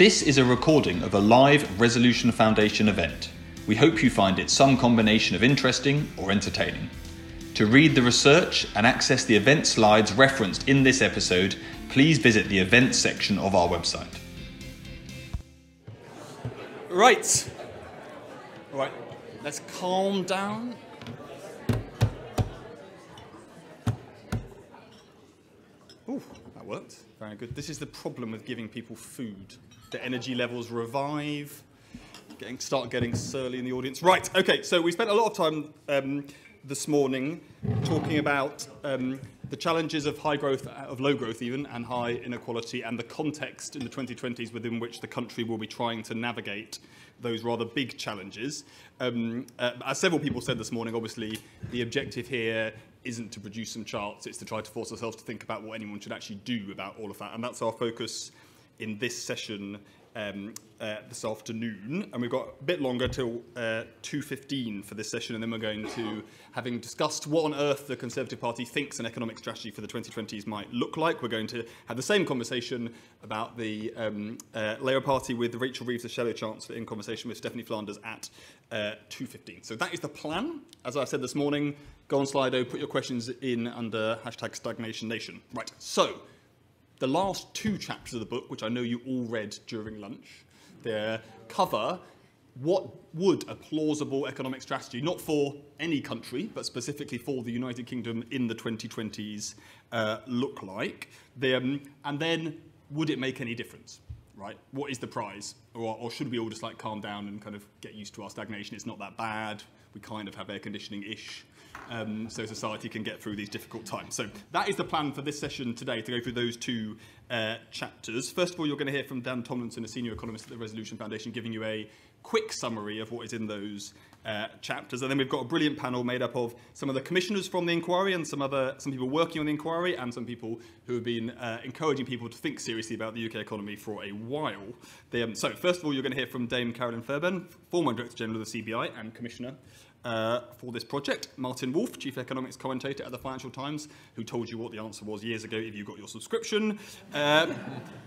This is a recording of a live Resolution Foundation event. We hope you find it some combination of interesting or entertaining. To read the research and access the event slides referenced in this episode, please visit the events section of our website. Right. Right. Let's calm down. Ooh, that worked. Very good. This is the problem with giving people food. The energy levels revive. Getting, start getting surly in the audience. Right. Okay. So we spent a lot of time um, this morning talking about um, the challenges of high growth, of low growth even, and high inequality, and the context in the 2020s within which the country will be trying to navigate those rather big challenges. Um, uh, as several people said this morning, obviously the objective here isn't to produce some charts, it's to try to force ourselves to think about what anyone should actually do about all of that. And that's our focus in this session um, uh, this afternoon, and we've got a bit longer till uh, 2.15 for this session, and then we're going to, having discussed what on earth the Conservative Party thinks an economic strategy for the 2020s might look like, we're going to have the same conversation about the um, uh, Labour Party with Rachel Reeves, the Shadow Chancellor, in conversation with Stephanie Flanders at uh, 2.15. So that is the plan. As I said this morning, go on Slido, put your questions in under hashtag stagnation nation. Right, so the last two chapters of the book, which I know you all read during lunch, they cover what would a plausible economic strategy, not for any country, but specifically for the United Kingdom in the 2020s, uh, look like? Um, and then, would it make any difference? Right? What is the prize? Or, or should we all just like calm down and kind of get used to our stagnation? It's not that bad. We kind of have air conditioning ish um, so society can get through these difficult times. So that is the plan for this session today, to go through those two uh, chapters. First of all, you're going to hear from Dan Tomlinson, a senior economist at the Resolution Foundation, giving you a quick summary of what is in those uh, chapters. And then we've got a brilliant panel made up of some of the commissioners from the inquiry and some other some people working on the inquiry and some people who have been uh, encouraging people to think seriously about the UK economy for a while. They, um, so first of all, you're going to hear from Dame Carolyn Fairbairn, former Director General of the CBI and Commissioner uh, for this project. Martin Wolf, Chief Economics Commentator at the Financial Times, who told you what the answer was years ago if you got your subscription. Uh,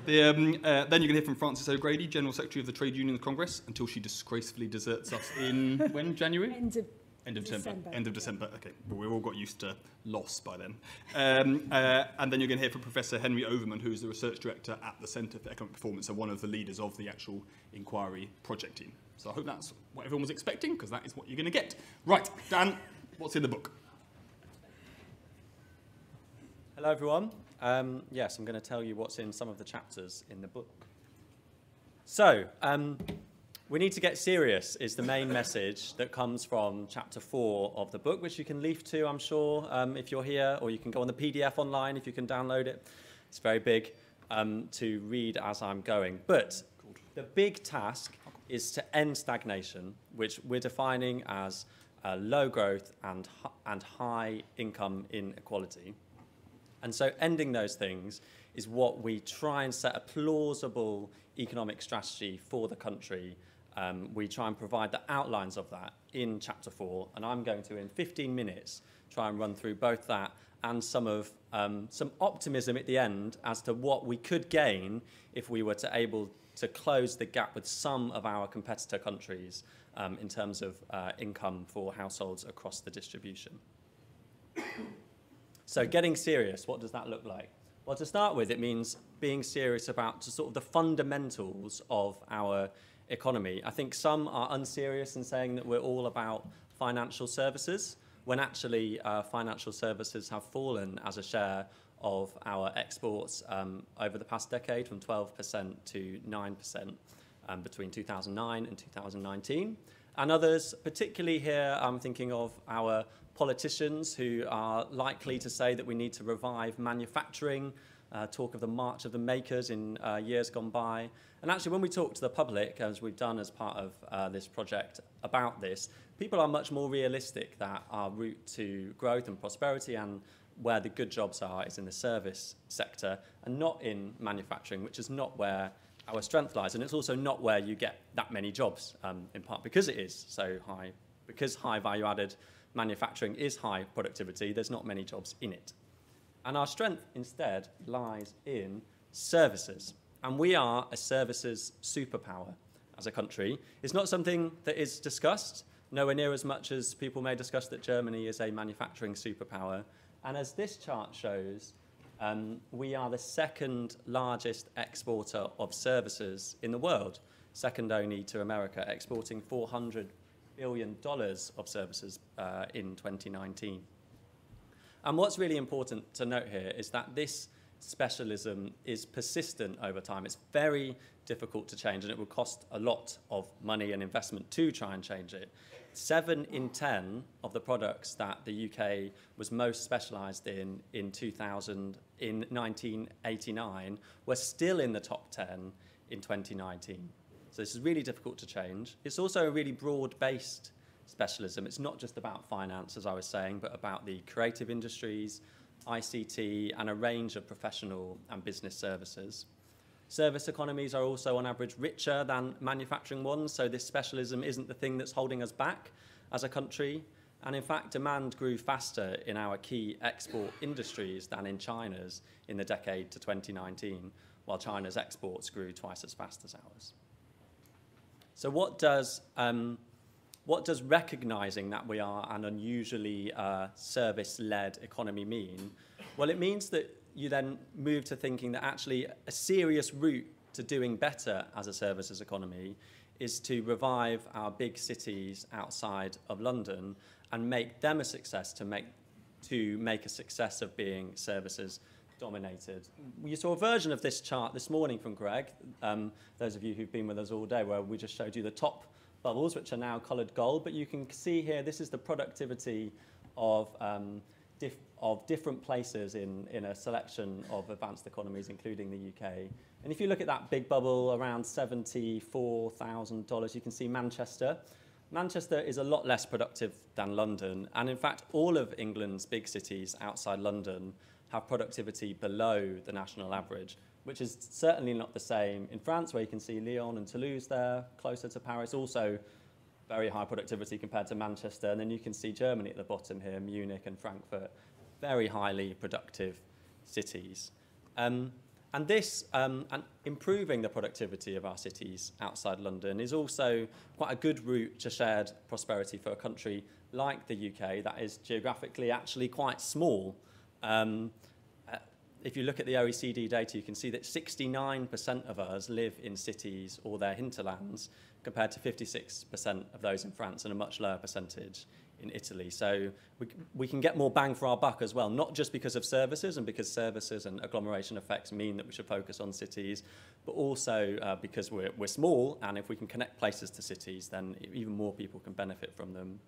the, um, uh, then you're going to hear from Frances O'Grady, General Secretary of the Trades Union Congress, until she disgracefully deserts us in, when, January? End of End of December. December. End of December. Okay, well, we've all got used to loss by then. Um, uh, and then you're going to hear from Professor Henry Overman, who is the research director at the Centre for Economic Performance and one of the leaders of the actual inquiry project team. So I hope that's what everyone was expecting, because that is what you're going to get. Right, Dan, what's in the book? Hello, everyone. Um, yes, I'm going to tell you what's in some of the chapters in the book. So, um, we need to get serious is the main message that comes from chapter four of the book, which you can leaf to, I'm sure, um, if you're here, or you can go on the PDF online if you can download it. It's very big um, to read as I'm going. But the big task is to end stagnation, which we're defining as uh, low growth and, and high income inequality. And so ending those things is what we try and set a plausible economic strategy for the country. Um, we try and provide the outlines of that in chapter four, and I'm going to, in 15 minutes, try and run through both that and some of um, some optimism at the end as to what we could gain if we were to able to close the gap with some of our competitor countries um, in terms of uh, income for households across the distribution. so getting serious, what does that look like? Well, to start with, it means being serious about sort of the fundamentals of our economy. I think some are unserious in saying that we're all about financial services, when actually uh, financial services have fallen as a share of our exports um, over the past decade from 12% to 9% um, between 2009 and 2019. And others, particularly here, I'm thinking of our politicians who are likely to say that we need to revive manufacturing, uh, talk of the march of the makers in uh, years gone by. And actually, when we talk to the public, as we've done as part of uh, this project about this, people are much more realistic that our route to growth and prosperity and where the good jobs are is in the service sector and not in manufacturing, which is not where our strength lies. And it's also not where you get that many jobs, um, in part because it is so high, because high value added manufacturing is high productivity, there's not many jobs in it. And our strength instead lies in services. And we are a services superpower as a country. It's not something that is discussed, nowhere near as much as people may discuss that Germany is a manufacturing superpower. And as this chart shows, um, we are the second largest exporter of services in the world, second only to America, exporting 400 billion dollars of services uh, in 2019. And what's really important to note here is that this specialism is persistent over time. It's very difficult to change, and it will cost a lot of money and investment to try and change it. Seven in 10 of the products that the UK was most specialised in in 2000, in 1989, were still in the top 10 in 2019. So this is really difficult to change. It's also a really broad-based specialism. It's not just about finance, as I was saying, but about the creative industries, ICT, and a range of professional and business services. Service economies are also on average richer than manufacturing ones, so this specialism isn't the thing that's holding us back as a country. And in fact, demand grew faster in our key export industries than in China's in the decade to 2019, while China's exports grew twice as fast as ours. So, what does, um, what does recognizing that we are an unusually uh, service led economy mean? Well, it means that you then move to thinking that actually a serious route to doing better as a services economy is to revive our big cities outside of London and make them a success to make to make a success of being services dominated. You saw a version of this chart this morning from Greg, um, those of you who've been with us all day, where we just showed you the top bubbles, which are now coloured gold. But you can see here, this is the productivity of um, dif- of different places in, in a selection of advanced economies, including the UK. And if you look at that big bubble around $74,000, you can see Manchester. Manchester is a lot less productive than London, and in fact, all of England's big cities outside London have productivity below the national average, which is certainly not the same in France, where you can see Lyon and Toulouse there, closer to Paris, also very high productivity compared to Manchester. And then you can see Germany at the bottom here, Munich and Frankfurt, very highly productive cities. Um, and this, um, and improving the productivity of our cities outside London is also quite a good route to shared prosperity for a country like the UK that is geographically actually quite small. Um, if you look at the OECD data, you can see that 69% of us live in cities or their hinterlands, compared to 56% of those in France and a much lower percentage in Italy. So we, we can get more bang for our buck as well, not just because of services and because services and agglomeration effects mean that we should focus on cities, but also uh, because we're, we're small and if we can connect places to cities, then even more people can benefit from them.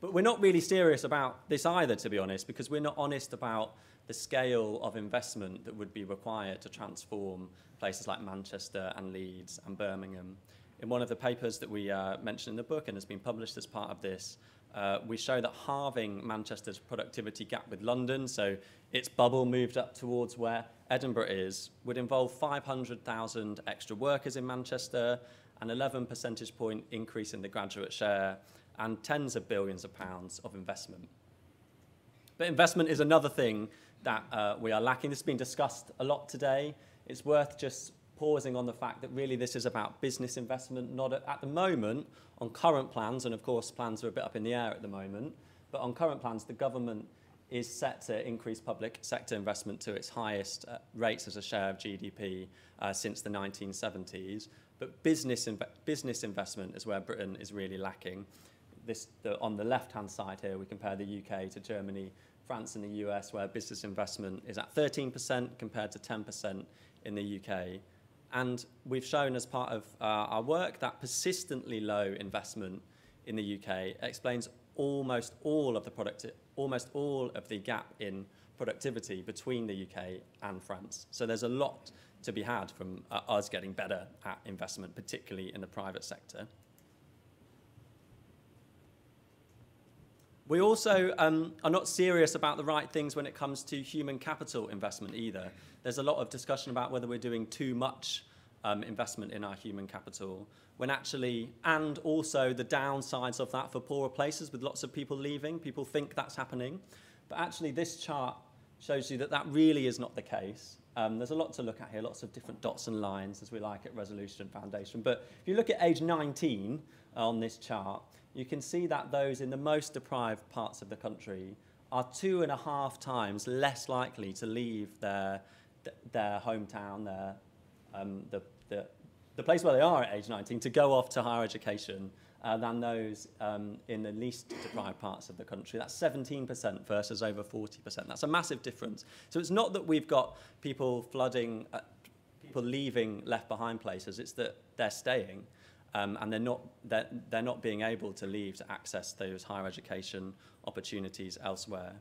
But we're not really serious about this either, to be honest, because we're not honest about the scale of investment that would be required to transform places like Manchester and Leeds and Birmingham. In one of the papers that we uh, mentioned in the book and has been published as part of this, uh, we show that halving Manchester's productivity gap with London, so its bubble moved up towards where Edinburgh is, would involve 500,000 extra workers in Manchester, an 11 percentage point increase in the graduate share, and tens of billions of pounds of investment. But investment is another thing that uh, we are lacking. This has been discussed a lot today. It's worth just pausing on the fact that really this is about business investment, not at, at, the moment on current plans, and of course plans are a bit up in the air at the moment, but on current plans, the government is set to increase public sector investment to its highest uh, rates as a share of GDP uh, since the 1970s. But business, inv- business investment is where Britain is really lacking. This, the, on the left-hand side here, we compare the UK to Germany, France and the US, where business investment is at 13% compared to 10% in the UK. And we've shown as part of uh, our work that persistently low investment in the UK explains almost all of the product, almost all of the gap in productivity between the UK and France. So there's a lot to be had from uh, us getting better at investment, particularly in the private sector. We also um, are not serious about the right things when it comes to human capital investment either. There's a lot of discussion about whether we're doing too much um, investment in our human capital, when actually, and also the downsides of that for poorer places with lots of people leaving. People think that's happening. But actually, this chart shows you that that really is not the case. Um, there's a lot to look at here, lots of different dots and lines, as we like at Resolution Foundation. But if you look at age 19 on this chart, you can see that those in the most deprived parts of the country are two and a half times less likely to leave their, their hometown, their, um, the, the, the place where they are at age 19, to go off to higher education uh, than those um, in the least deprived parts of the country. That's 17% versus over 40%. That's a massive difference. So it's not that we've got people flooding, uh, people leaving left behind places, it's that they're staying. Um, and they're not, they're, they're not being able to leave to access those higher education opportunities elsewhere.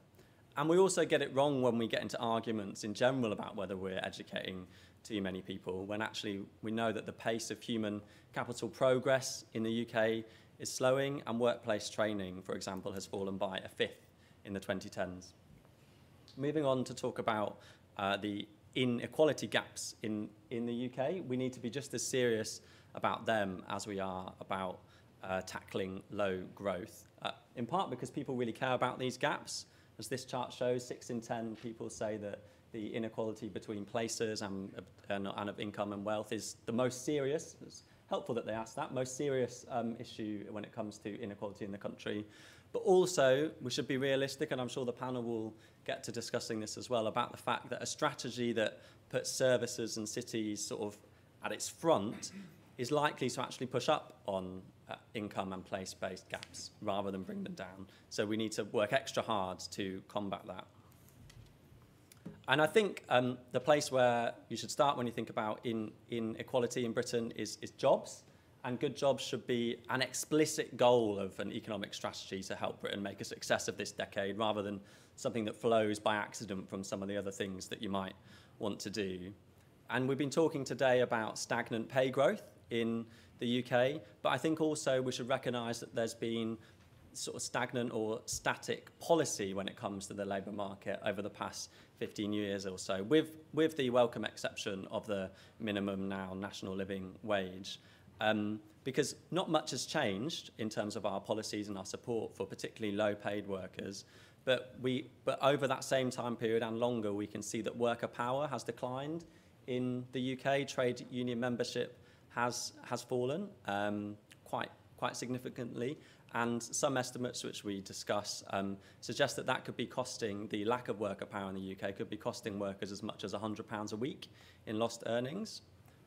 And we also get it wrong when we get into arguments in general about whether we're educating too many people, when actually we know that the pace of human capital progress in the UK is slowing, and workplace training, for example, has fallen by a fifth in the 2010s. Moving on to talk about uh, the inequality gaps in, in the UK, we need to be just as serious about them as we are about uh, tackling low growth, uh, in part because people really care about these gaps. As this chart shows, six in 10 people say that the inequality between places and, and, and of income and wealth is the most serious. It's helpful that they asked that, most serious um, issue when it comes to inequality in the country. But also, we should be realistic, and I'm sure the panel will get to discussing this as well, about the fact that a strategy that puts services and cities sort of at its front is likely to actually push up on uh, income and place-based gaps rather than bring them down. So we need to work extra hard to combat that. And I think um, the place where you should start when you think about in, inequality in Britain is, is jobs. And good jobs should be an explicit goal of an economic strategy to help Britain make a success of this decade rather than something that flows by accident from some of the other things that you might want to do. And we've been talking today about stagnant pay growth in the UK, but I think also we should recognise that there's been sort of stagnant or static policy when it comes to the labour market over the past 15 years or so, with, with the welcome exception of the minimum now national living wage. Um, because not much has changed in terms of our policies and our support for particularly low paid workers. But, we, but over that same time period and longer, we can see that worker power has declined in the UK. Trade union membership has, has fallen um, quite, quite significantly. And some estimates which we discuss um, suggest that that could be costing, the lack of worker power in the UK could be costing workers as much as £100 a week in lost earnings.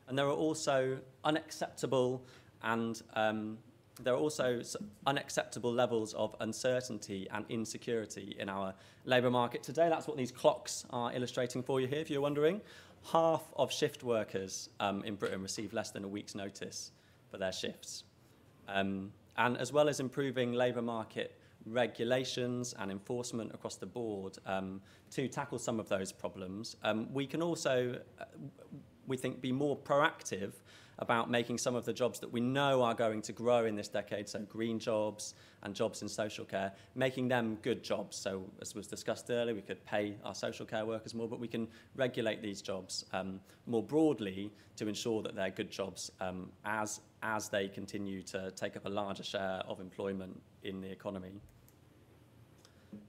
And there are also unacceptable and um, there are also unacceptable levels of uncertainty and insecurity in our labour market today. That's what these clocks are illustrating for you here, if you're wondering. Half of shift workers um, in Britain receive less than a week's notice for their shifts. Um, and as well as improving labour market regulations and enforcement across the board um, to tackle some of those problems, um, we can also, uh, we think, be more proactive about making some of the jobs that we know are going to grow in this decade, so green jobs and jobs in social care, making them good jobs. So, as was discussed earlier, we could pay our social care workers more, but we can regulate these jobs um, more broadly to ensure that they're good jobs um, as as they continue to take up a larger share of employment in the economy.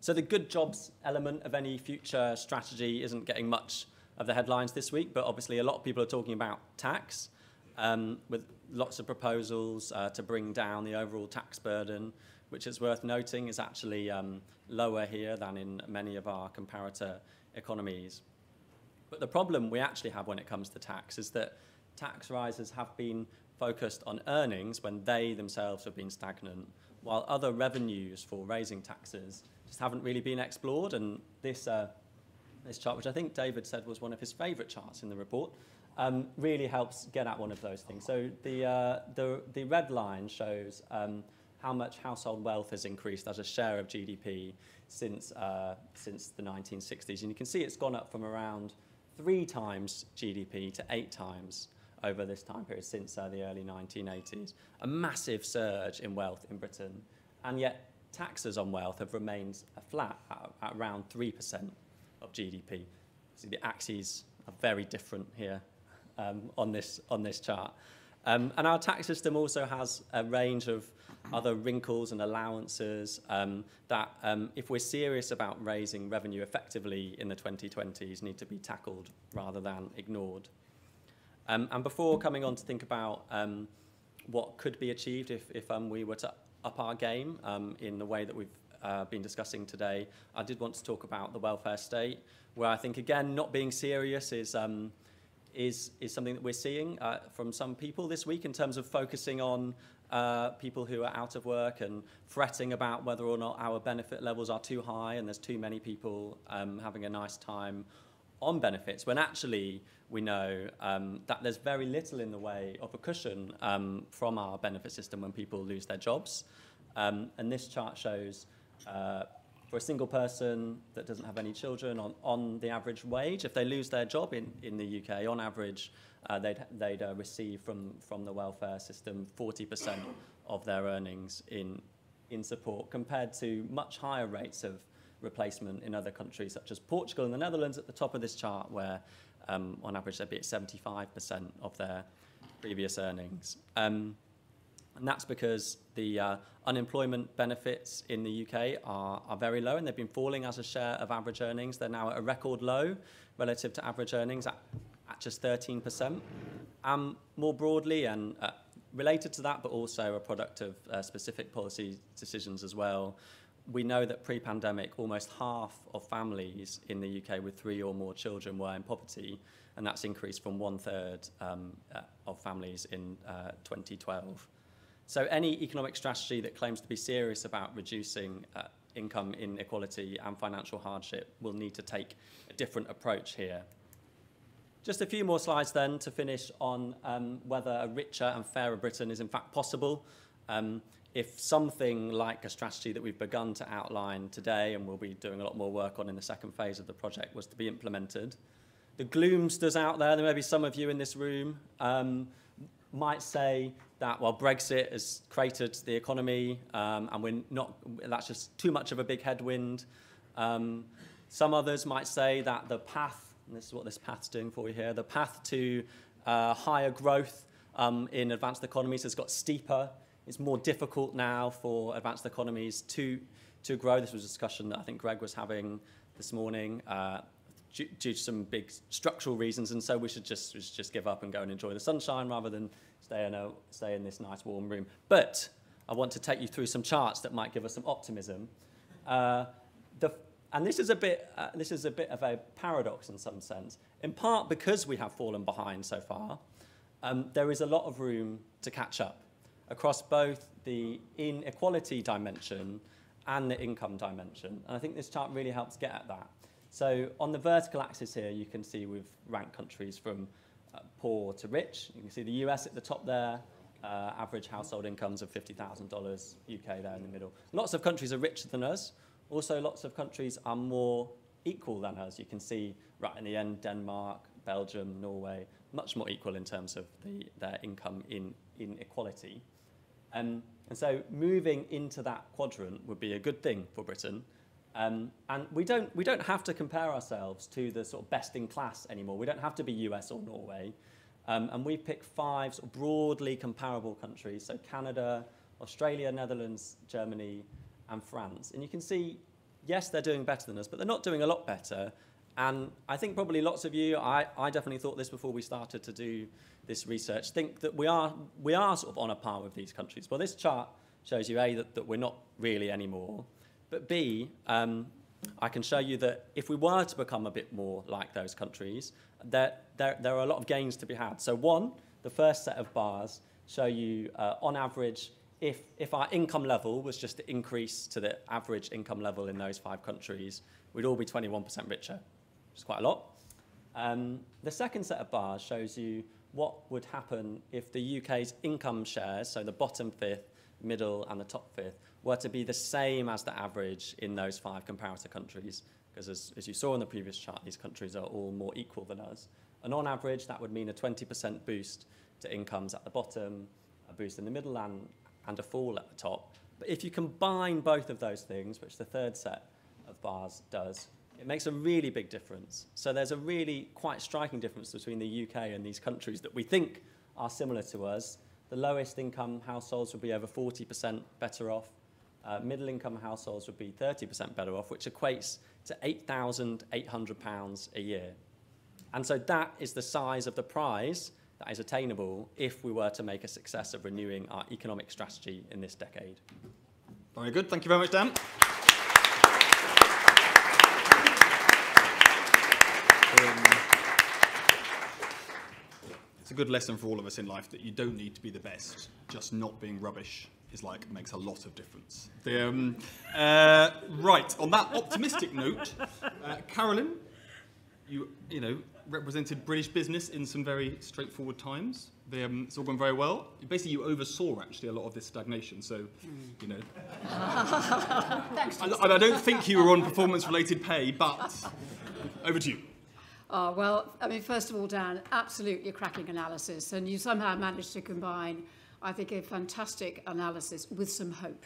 So the good jobs element of any future strategy isn't getting much of the headlines this week, but obviously a lot of people are talking about tax, um, with lots of proposals uh, to bring down the overall tax burden, which is worth noting is actually um, lower here than in many of our comparator economies. But the problem we actually have when it comes to tax is that tax rises have been focused on earnings when they themselves have been stagnant, while other revenues for raising taxes just haven't really been explored. And this, uh, this chart, which I think David said was one of his favourite charts in the report, um, really helps get at one of those things. So the, uh, the, the red line shows um, how much household wealth has increased as a share of GDP since, uh, since the 1960s. And you can see it's gone up from around three times GDP to eight times over this time period since uh, the early 1980s. A massive surge in wealth in Britain, and yet taxes on wealth have remained flat at, at around 3% of GDP. So the axes are very different here um, on, this, on this chart. Um, and our tax system also has a range of other wrinkles and allowances um, that, um, if we're serious about raising revenue effectively in the 2020s, need to be tackled rather than ignored. Um, and before coming on to think about um, what could be achieved if, if um, we were to up our game in the way that we've uh, been discussing today, I did want to talk about the welfare state, where I think, again, not being serious is, is, is something that we're seeing uh, from some people this week in terms of focusing on uh, people who are out of work and fretting about whether or not our benefit levels are too high and there's too many people um, having a nice time on benefits when actually we know um, that there's very little in the way of a cushion um, from our benefit system when people lose their jobs. Um, and this chart shows uh, for a single person that doesn't have any children on, on the average wage, if they lose their job in, in the UK, on average, uh, they'd, they'd uh, receive from, from the welfare system 40% of their earnings in, in support, compared to much higher rates of replacement in other countries such as Portugal and the Netherlands at the top of this chart, where um, on average they'd be at 75% of their previous earnings. Um, and that's because the uh, unemployment benefits in the UK are, are very low and they've been falling as a share of average earnings. They're now at a record low relative to average earnings at, at just 13%. Um, more broadly and uh, related to that, but also a product of uh, specific policy decisions as well, we know that pre-pandemic, almost half of families in the UK with three or more children were in poverty, and that's increased from one third um, uh, of families in uh, 2012. So any economic strategy that claims to be serious about reducing uh, income inequality and financial hardship will need to take a different approach here. Just a few more slides then to finish on um, whether a richer and fairer Britain is in fact possible. Um, if something like a strategy that we've begun to outline today and we'll be doing a lot more work on in the second phase of the project was to be implemented, the gloomsters out there, there may be some of you in this room, um, might say that, well, Brexit has created the economy um, and we're not, that's just too much of a big headwind. Um, some others might say that the path, and this is what this path's doing for you here, the path to uh, higher growth um, in advanced economies has got steeper it's more difficult now for advanced economies to, to grow. This was a discussion that I think Greg was having this morning uh, due, due, to some big structural reasons, and so we should just, we should just give up and go and enjoy the sunshine rather than stay in, a, stay in this nice warm room. But I want to take you through some charts that might give us some optimism. Uh, the, and this is a bit uh, this is a bit of a paradox in some sense. In part because we have fallen behind so far, um, there is a lot of room to catch up across both the inequality dimension and the income dimension. And I think this chart really helps get at that. So on the vertical axis here, you can see we've ranked countries from uh, poor to rich. You can see the US at the top there, uh, average household incomes of $50,000, UK there in the middle. Lots of countries are richer than us. Also, lots of countries are more equal than us. You can see right in the end, Denmark, Belgium, Norway, much more equal in terms of the, their income in inequality. Um, and so moving into that quadrant would be a good thing for Britain. Um, and we don't, we don't have to compare ourselves to the sort of best in class anymore. We don't have to be US or Norway. Um, and we pick five sort of broadly comparable countries, so Canada, Australia, Netherlands, Germany, and France. And you can see, yes, they're doing better than us, but they're not doing a lot better. And I think probably lots of you, I, I definitely thought this before we started to do this research, think that we are, we are sort of on a par with these countries. Well, this chart shows you, A, that, that we're not really anymore, but B, um, I can show you that if we were to become a bit more like those countries, there, there, there are a lot of gains to be had. So one, the first set of bars show you, uh, on average, if, if our income level was just to increase to the average income level in those five countries, we'd all be 21% richer, which is quite a lot. Um, the second set of bars shows you what would happen if the UK's income shares, so the bottom fifth, middle, and the top fifth, were to be the same as the average in those five comparator countries. Because as, as you saw in the previous chart, these countries are all more equal than us. And on average, that would mean a 20% boost to incomes at the bottom, a boost in the middle, and, and a fall at the top. But if you combine both of those things, which the third set of bars does, it makes a really big difference. So there's a really quite striking difference between the UK and these countries that we think are similar to us. The lowest income households would be over 40% better off. Uh, middle income households would be 30% better off, which equates to £8,800 a year. And so that is the size of the prize that is attainable if we were to make a success of renewing our economic strategy in this decade. Very good. Thank you very much, Dan. Um, it's a good lesson for all of us in life that you don't need to be the best. Just not being rubbish is like makes a lot of difference. The, um, uh, right. On that optimistic note, uh, Carolyn, you you know represented British business in some very straightforward times. The, um, it's all gone very well. Basically, you oversaw actually a lot of this stagnation. So, you know, Thanks. I, I don't think you were on performance-related pay, but over to you. Oh, well, I mean, first of all, Dan, absolutely a cracking analysis. And you somehow managed to combine, I think, a fantastic analysis with some hope.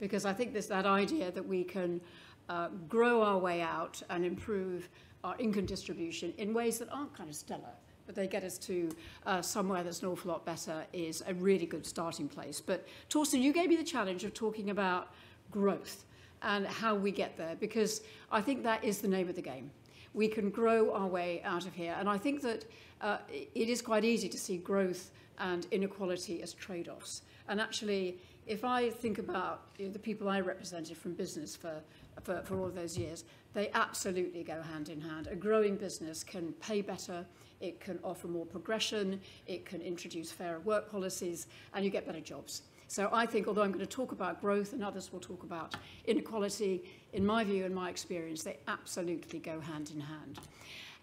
Because I think there's that idea that we can uh, grow our way out and improve our income distribution in ways that aren't kind of stellar, but they get us to uh, somewhere that's an awful lot better is a really good starting place. But Torsten, you gave me the challenge of talking about growth and how we get there, because I think that is the name of the game. We can grow our way out of here. And I think that uh, it is quite easy to see growth and inequality as trade-offs. And actually, if I think about you know, the people I represented from business for, for, for all those years, they absolutely go hand in hand. A growing business can pay better, it can offer more progression, it can introduce fairer work policies, and you get better jobs. So I think, although I'm going to talk about growth and others will talk about inequality, in my view and my experience, they absolutely go hand in hand.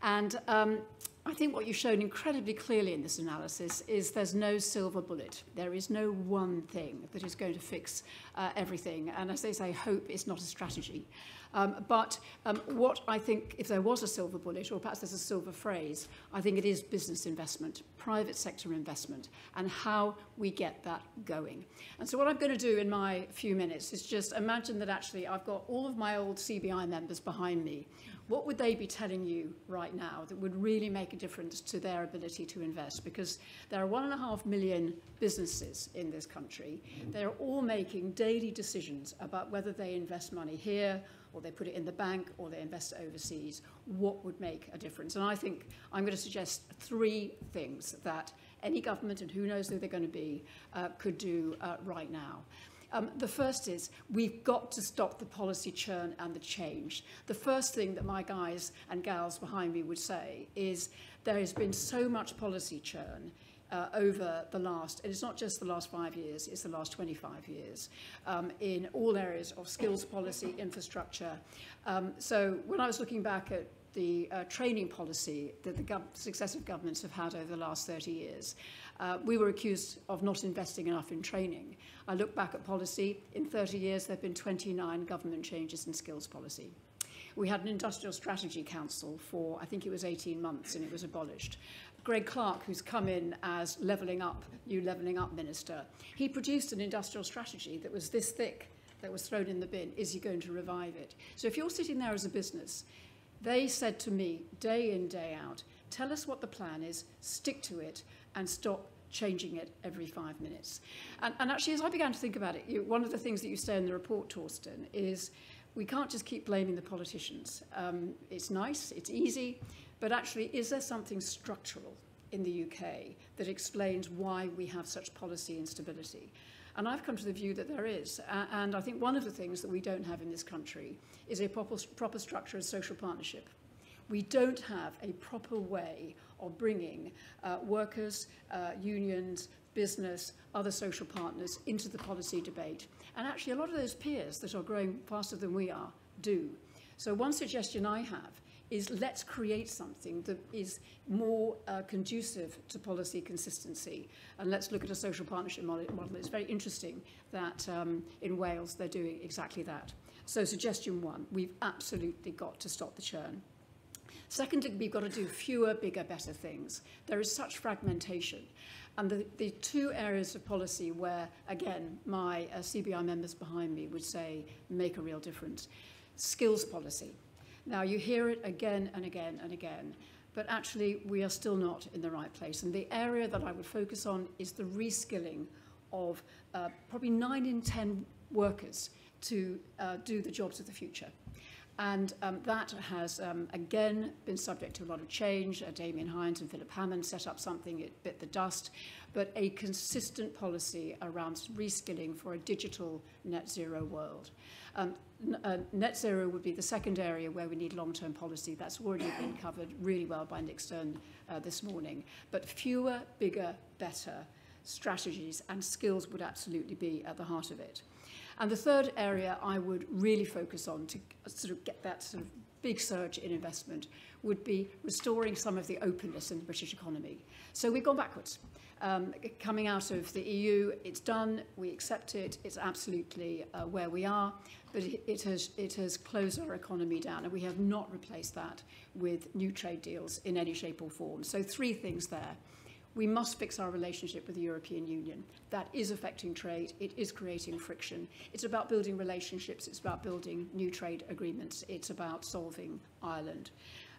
And um, I think what you've shown incredibly clearly in this analysis is there's no silver bullet. There is no one thing that is going to fix uh, everything. And as they say, hope is not a strategy. Um, but um, what I think, if there was a silver bullet, or perhaps there's a silver phrase, I think it is business investment, private sector investment, and how we get that going. And so what I'm going to do in my few minutes is just imagine that actually I've got all of my old CBI members behind me. What would they be telling you right now that would really make a difference to their ability to invest? Because there are one and a half million businesses in this country. They're all making daily decisions about whether they invest money here or they put it in the bank, or they invest overseas, what would make a difference? And I think I'm going to suggest three things that any government, and who knows who they're going to be, uh, could do uh, right now. Um, the first is we've got to stop the policy churn and the change. The first thing that my guys and gals behind me would say is there has been so much policy churn uh, over the last, and it's not just the last five years, it's the last 25 years, um, in all areas of skills policy, infrastructure. Um, so when I was looking back at the uh, training policy that the gov successive governments have had over the last 30 years, uh, we were accused of not investing enough in training. I look back at policy, in 30 years there have been 29 government changes in skills policy. We had an industrial strategy council for, I think it was 18 months, and it was abolished. Greg Clark, who's come in as levelling up, new levelling up minister, he produced an industrial strategy that was this thick, that was thrown in the bin. Is he going to revive it? So if you're sitting there as a business, they said to me day in, day out, tell us what the plan is, stick to it, and stop changing it every five minutes. And, and actually, as I began to think about it, you, one of the things that you say in the report, Torsten, is we can't just keep blaming the politicians. Um, it's nice, it's easy, but actually, is there something structural in the UK that explains why we have such policy instability? And I've come to the view that there is. Uh, and I think one of the things that we don't have in this country is a proper, proper structure of social partnership. We don't have a proper way of bringing uh, workers, uh, unions, business, other social partners into the policy debate. And actually, a lot of those peers that are growing faster than we are do. So one suggestion I have is let's create something that is more uh, conducive to policy consistency. And let's look at a social partnership model. It's very interesting that um, in Wales they're doing exactly that. So suggestion one, we've absolutely got to stop the churn. Secondly, we've got to do fewer, bigger, better things. There is such fragmentation. And the, the two areas of policy where, again, my uh, CBI members behind me would say make a real difference. Skills policy. Now, you hear it again and again and again. but actually we are still not in the right place. And the area that I would focus on is the reskilling of uh, probably nine in 10 workers to uh, do the jobs of the future. And um, that has, um, again, been subject to a lot of change. Uh, Damian Hinds and Philip Hammond set up something, it bit the dust, but a consistent policy around reskilling for a digital net zero world. Um, uh, net zero would be the second area where we need long-term policy. That's already been covered really well by Nick Stern uh, this morning. But fewer, bigger, better strategies and skills would absolutely be at the heart of it. And the third area I would really focus on to sort of get that sort of big surge in investment would be restoring some of the openness in the British economy. So we've gone backwards. Um, coming out of the EU, it's done, we accept it, it's absolutely uh, where we are, but it, it, has, it has closed our economy down, and we have not replaced that with new trade deals in any shape or form. So three things there. We must fix our relationship with the European Union. That is affecting trade. It is creating friction. It's about building relationships. It's about building new trade agreements. It's about solving Ireland.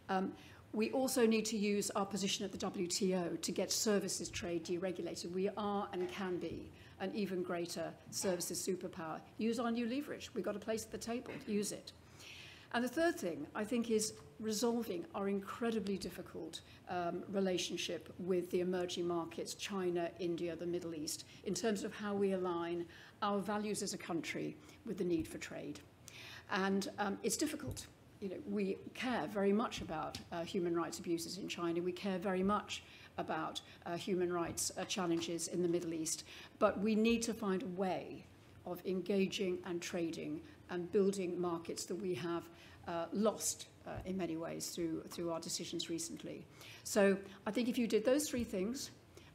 Um, we also need to use our position at the WTO to get services trade deregulated. We are and can be an even greater services superpower. Use our new leverage. We've got a place at the table. Use it. And the third thing, I think, is resolving our incredibly difficult um, relationship with the emerging markets, China, India, the Middle East, in terms of how we align our values as a country with the need for trade. And um, it's difficult. You know, we care very much about uh, human rights abuses in China. We care very much about uh, human rights uh, challenges in the Middle East. But we need to find a way of engaging and trading and building markets that we have uh, lost uh, in many ways through, through our decisions recently. So I think if you did those three things,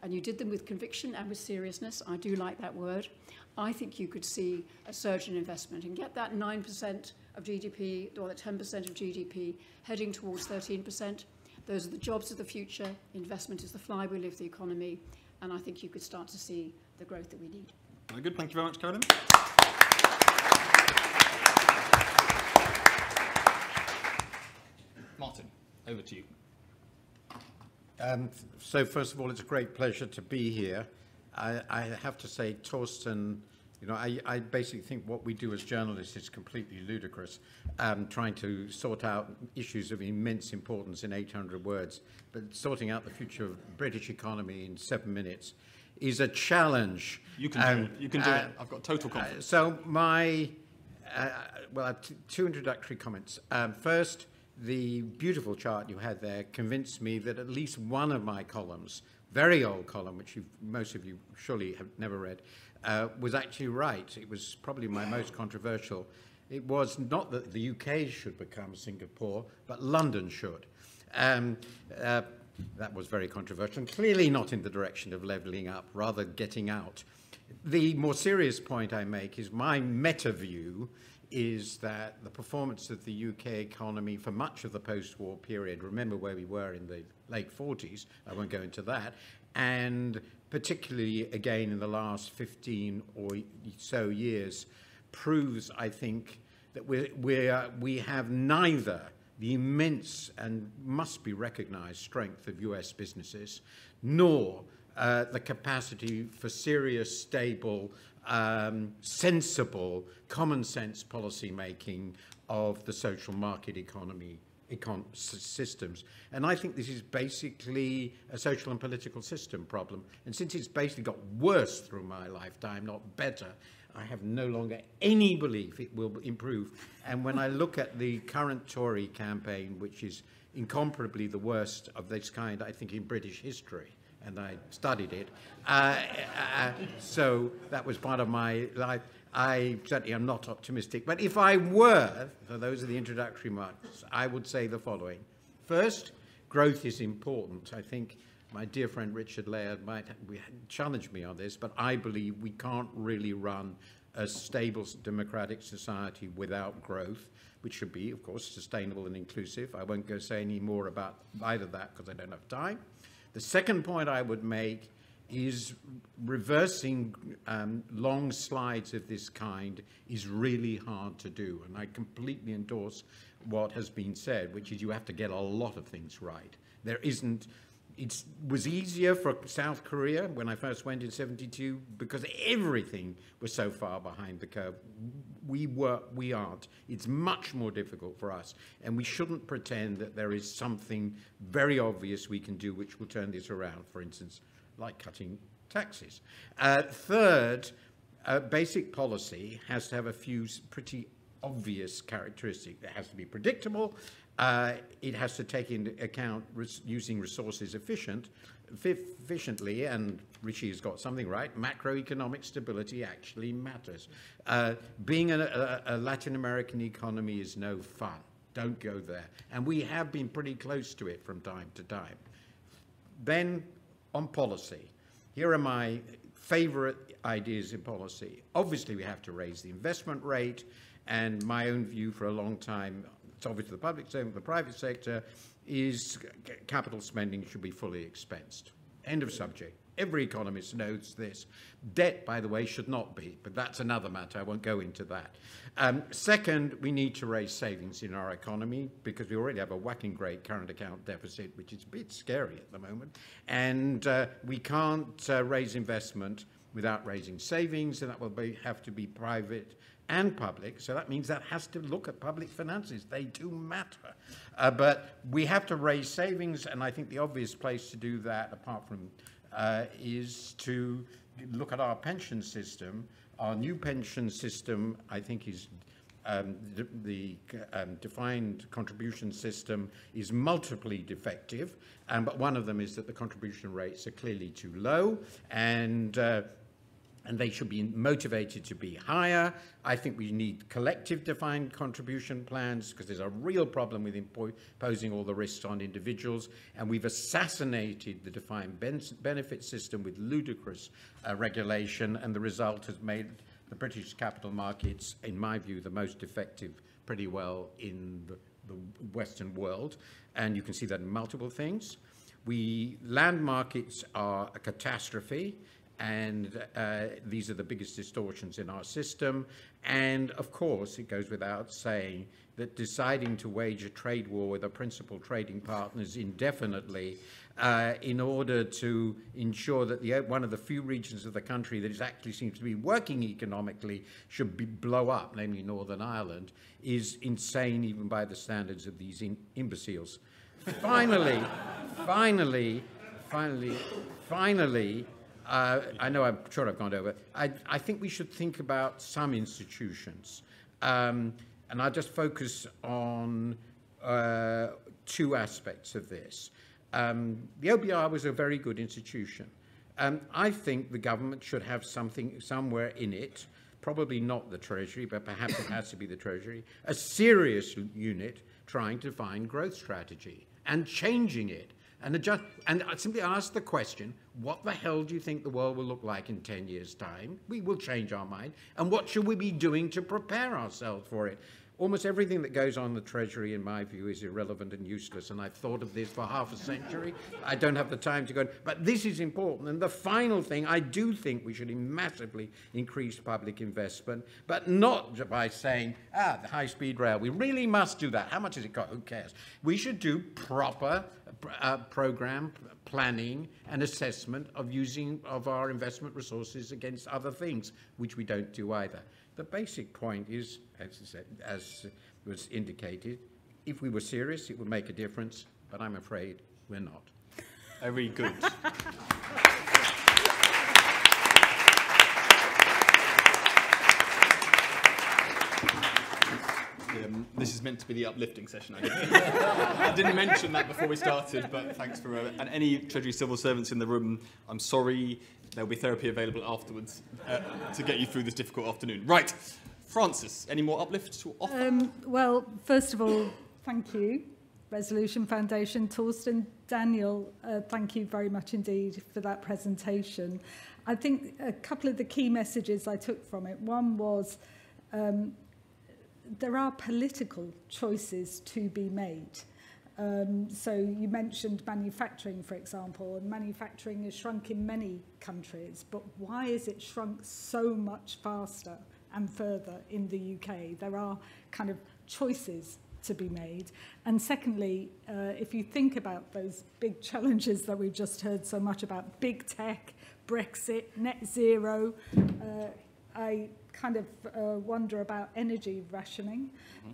and you did them with conviction and with seriousness, I do like that word, I think you could see a surge in investment and get that 9% of GDP or that 10% of GDP heading towards 13%. Those are the jobs of the future. Investment is the flywheel of the economy. And I think you could start to see the growth that we need. Very good. Thank you very much, Carolyn. Martin, over to you. Um, so first of all, it's a great pleasure to be here. I, I have to say, Torsten, you know, I, I, basically think what we do as journalists is completely ludicrous, um, trying to sort out issues of immense importance in 800 words, but sorting out the future of British economy in seven minutes is a challenge. You can um, do it. You can do uh, it. I've got total confidence. Uh, so my, uh, well, two introductory comments. Um, first, the beautiful chart you had there convinced me that at least one of my columns, very old column, which most of you surely have never read, uh, was actually right. It was probably my most controversial. It was not that the UK should become Singapore, but London should. Um, uh, that was very controversial, and clearly not in the direction of levelling up, rather getting out. The more serious point I make is my meta view is that the performance of the UK economy for much of the post-war period, remember where we were in the late 40s, I won't go into that, and particularly again in the last 15 or so years, proves, I think, that we're, we're, we have neither the immense and must be recognized strength of US businesses, nor uh, the capacity for serious, stable, um, sensible, common sense policy making of the social market economy econ systems. And I think this is basically a social and political system problem. And since it's basically got worse through my lifetime, not better, I have no longer any belief it will improve. And when I look at the current Tory campaign, which is incomparably the worst of this kind, I think, in British history, and I studied it. Uh, uh, so that was part of my life. I certainly am not optimistic. But if I were, so those are the introductory remarks, I would say the following. First, growth is important. I think my dear friend Richard Layard might challenge me on this, but I believe we can't really run a stable democratic society without growth, which should be, of course, sustainable and inclusive. I won't go say any more about either that because I don't have time. The second point I would make is reversing um, long slides of this kind is really hard to do. And I completely endorse what has been said, which is you have to get a lot of things right. There isn't it was easier for South Korea when I first went in 72 because everything was so far behind the curve. We were, we aren't. It's much more difficult for us. And we shouldn't pretend that there is something very obvious we can do which will turn this around, for instance, like cutting taxes. Uh, third, uh, basic policy has to have a few pretty obvious characteristics. It has to be predictable uh, it has to take into account res using resources efficient, efficiently, and Rishi has got something right, macroeconomic stability actually matters. Uh, being a, a, a Latin American economy is no fun. Don't go there. And we have been pretty close to it from time to time. Then on policy, here are my favorite ideas in policy. Obviously, we have to raise the investment rate, and my own view for a long time it's obvious to the public sector, the private sector, is capital spending should be fully expensed. End of subject. Every economist knows this. Debt, by the way, should not be, but that's another matter. I won't go into that. Um, second, we need to raise savings in our economy because we already have a whacking great current account deficit, which is a bit scary at the moment. And uh, we can't uh, raise investment without raising savings, and that will be, have to be private and public. So that means that has to look at public finances. They do matter. Uh, but we have to raise savings, and I think the obvious place to do that, apart from, uh, is to look at our pension system. Our new pension system, I think, is um, the, the um, defined contribution system is multiply defective, um, but one of them is that the contribution rates are clearly too low, and uh, and they should be motivated to be higher. I think we need collective defined contribution plans because there's a real problem with imposing all the risks on individuals. And we've assassinated the defined ben benefit system with ludicrous uh, regulation, and the result has made the British capital markets, in my view, the most effective pretty well in the, the Western world. And you can see that in multiple things. We land markets are a catastrophe and uh, these are the biggest distortions in our system. And of course, it goes without saying that deciding to wage a trade war with our principal trading partners indefinitely uh, in order to ensure that the, one of the few regions of the country that actually seems to be working economically should be blow up, namely Northern Ireland, is insane even by the standards of these imbeciles. finally, finally, finally, finally, uh, I know I'm sure I've gone over. I, I, think we should think about some institutions. Um, and I'll just focus on uh, two aspects of this. Um, the OBR was a very good institution. Um, I think the government should have something somewhere in it, probably not the Treasury, but perhaps it has to be the Treasury, a serious unit trying to find growth strategy and changing it and, adjust, and simply ask the question, what the hell do you think the world will look like in 10 years' time? We will change our mind. And what should we be doing to prepare ourselves for it? Almost everything that goes on in the Treasury, in my view, is irrelevant and useless. And I've thought of this for half a century. I don't have the time to go. But this is important. And the final thing, I do think we should massively increase public investment, but not by saying, ah, the high speed rail. We really must do that. How much has it got? Who cares? We should do proper uh, program planning and assessment of using of our investment resources against other things, which we don't do either. The basic point is, as, said, as was indicated, if we were serious, it would make a difference, but I'm afraid we're not. Very good. Um, this is meant to be the uplifting session. I, guess. I didn't mention that before we started, but thanks for uh, and any Treasury civil servants in the room. I'm sorry. There'll be therapy available afterwards uh, to get you through this difficult afternoon. Right, Frances, any more uplifts to offer? Um, well, first of all, thank you, Resolution Foundation, Torsten, Daniel. Uh, thank you very much indeed for that presentation. I think a couple of the key messages I took from it. One was um, there are political choices to be made. Um, so you mentioned manufacturing, for example, and manufacturing has shrunk in many countries, but why is it shrunk so much faster and further in the UK? There are kind of choices to be made. And secondly, uh, if you think about those big challenges that we've just heard so much about, big tech, Brexit, net zero, uh, I kind of uh, wonder about energy rationing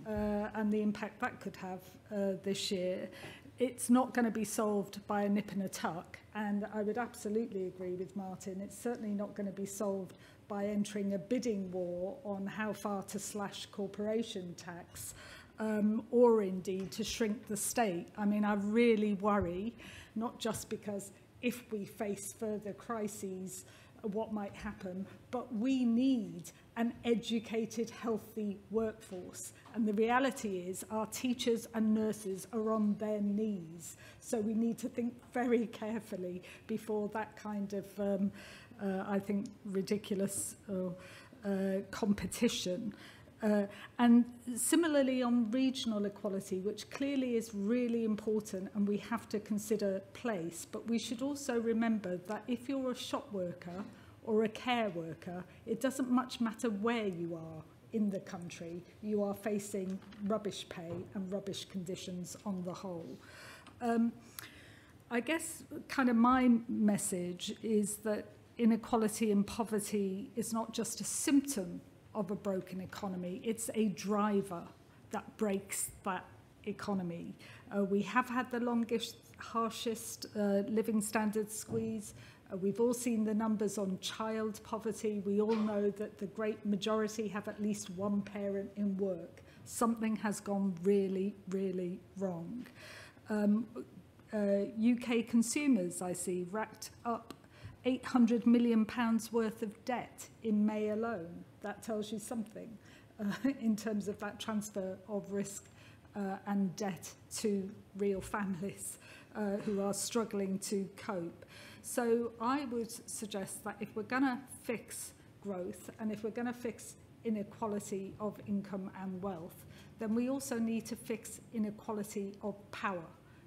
uh, and the impact that could have uh, this year. It's not going to be solved by a nip and a tuck, and I would absolutely agree with Martin. It's certainly not going to be solved by entering a bidding war on how far to slash corporation tax um, or indeed to shrink the state. I mean, I really worry, not just because if we face further crises, what might happen, but we need an educated, healthy workforce. And the reality is our teachers and nurses are on their knees. So we need to think very carefully before that kind of, um, uh, I think, ridiculous uh, uh, competition. Uh, and similarly on regional equality, which clearly is really important and we have to consider place, but we should also remember that if you're a shop worker or a care worker, it doesn't much matter where you are in the country, you are facing rubbish pay and rubbish conditions on the whole. Um, I guess kind of my message is that inequality and poverty is not just a symptom of a broken economy, it's a driver that breaks that economy. Uh, we have had the longest, harshest uh, living standards squeeze. Uh, we've all seen the numbers on child poverty. We all know that the great majority have at least one parent in work. Something has gone really, really wrong. Um, uh, UK consumers, I see, racked up 800 million pounds worth of debt in May alone. That tells you something uh, in terms of that transfer of risk uh, and debt to real families uh, who are struggling to cope. So I would suggest that if we're going to fix growth and if we're going to fix inequality of income and wealth, then we also need to fix inequality of power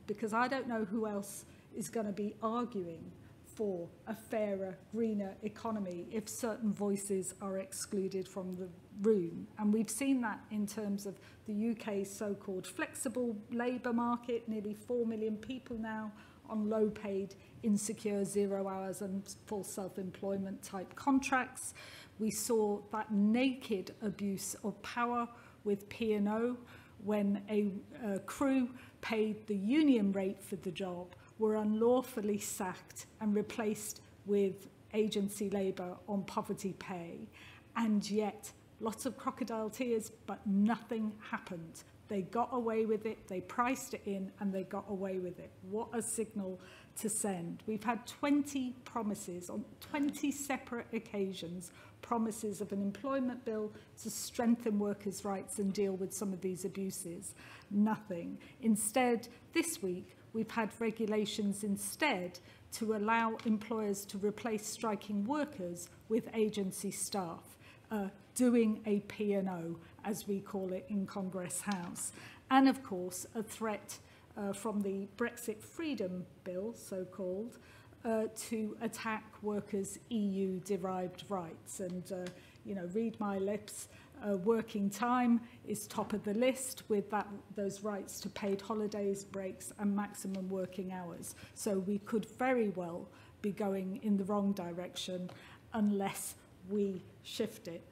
because I don't know who else is going to be arguing for a fairer, greener economy if certain voices are excluded from the room. And we've seen that in terms of the UK's so-called flexible labour market, nearly 4 million people now on low paid, insecure, zero hours and full self-employment type contracts. We saw that naked abuse of power with P&O when a, a crew paid the union rate for the job were unlawfully sacked and replaced with agency labour on poverty pay. And yet, lots of crocodile tears, but nothing happened. They got away with it, they priced it in, and they got away with it. What a signal to send. We've had 20 promises on 20 separate occasions, promises of an employment bill to strengthen workers' rights and deal with some of these abuses. Nothing. Instead, this week, we've had regulations instead to allow employers to replace striking workers with agency staff, uh, doing a P&O, as we call it in Congress House. And of course, a threat uh, from the Brexit Freedom Bill, so-called, uh, to attack workers' EU-derived rights. And, uh, you know, read my lips, uh, working time is top of the list with that, those rights to paid holidays, breaks and maximum working hours. So we could very well be going in the wrong direction unless we shift it.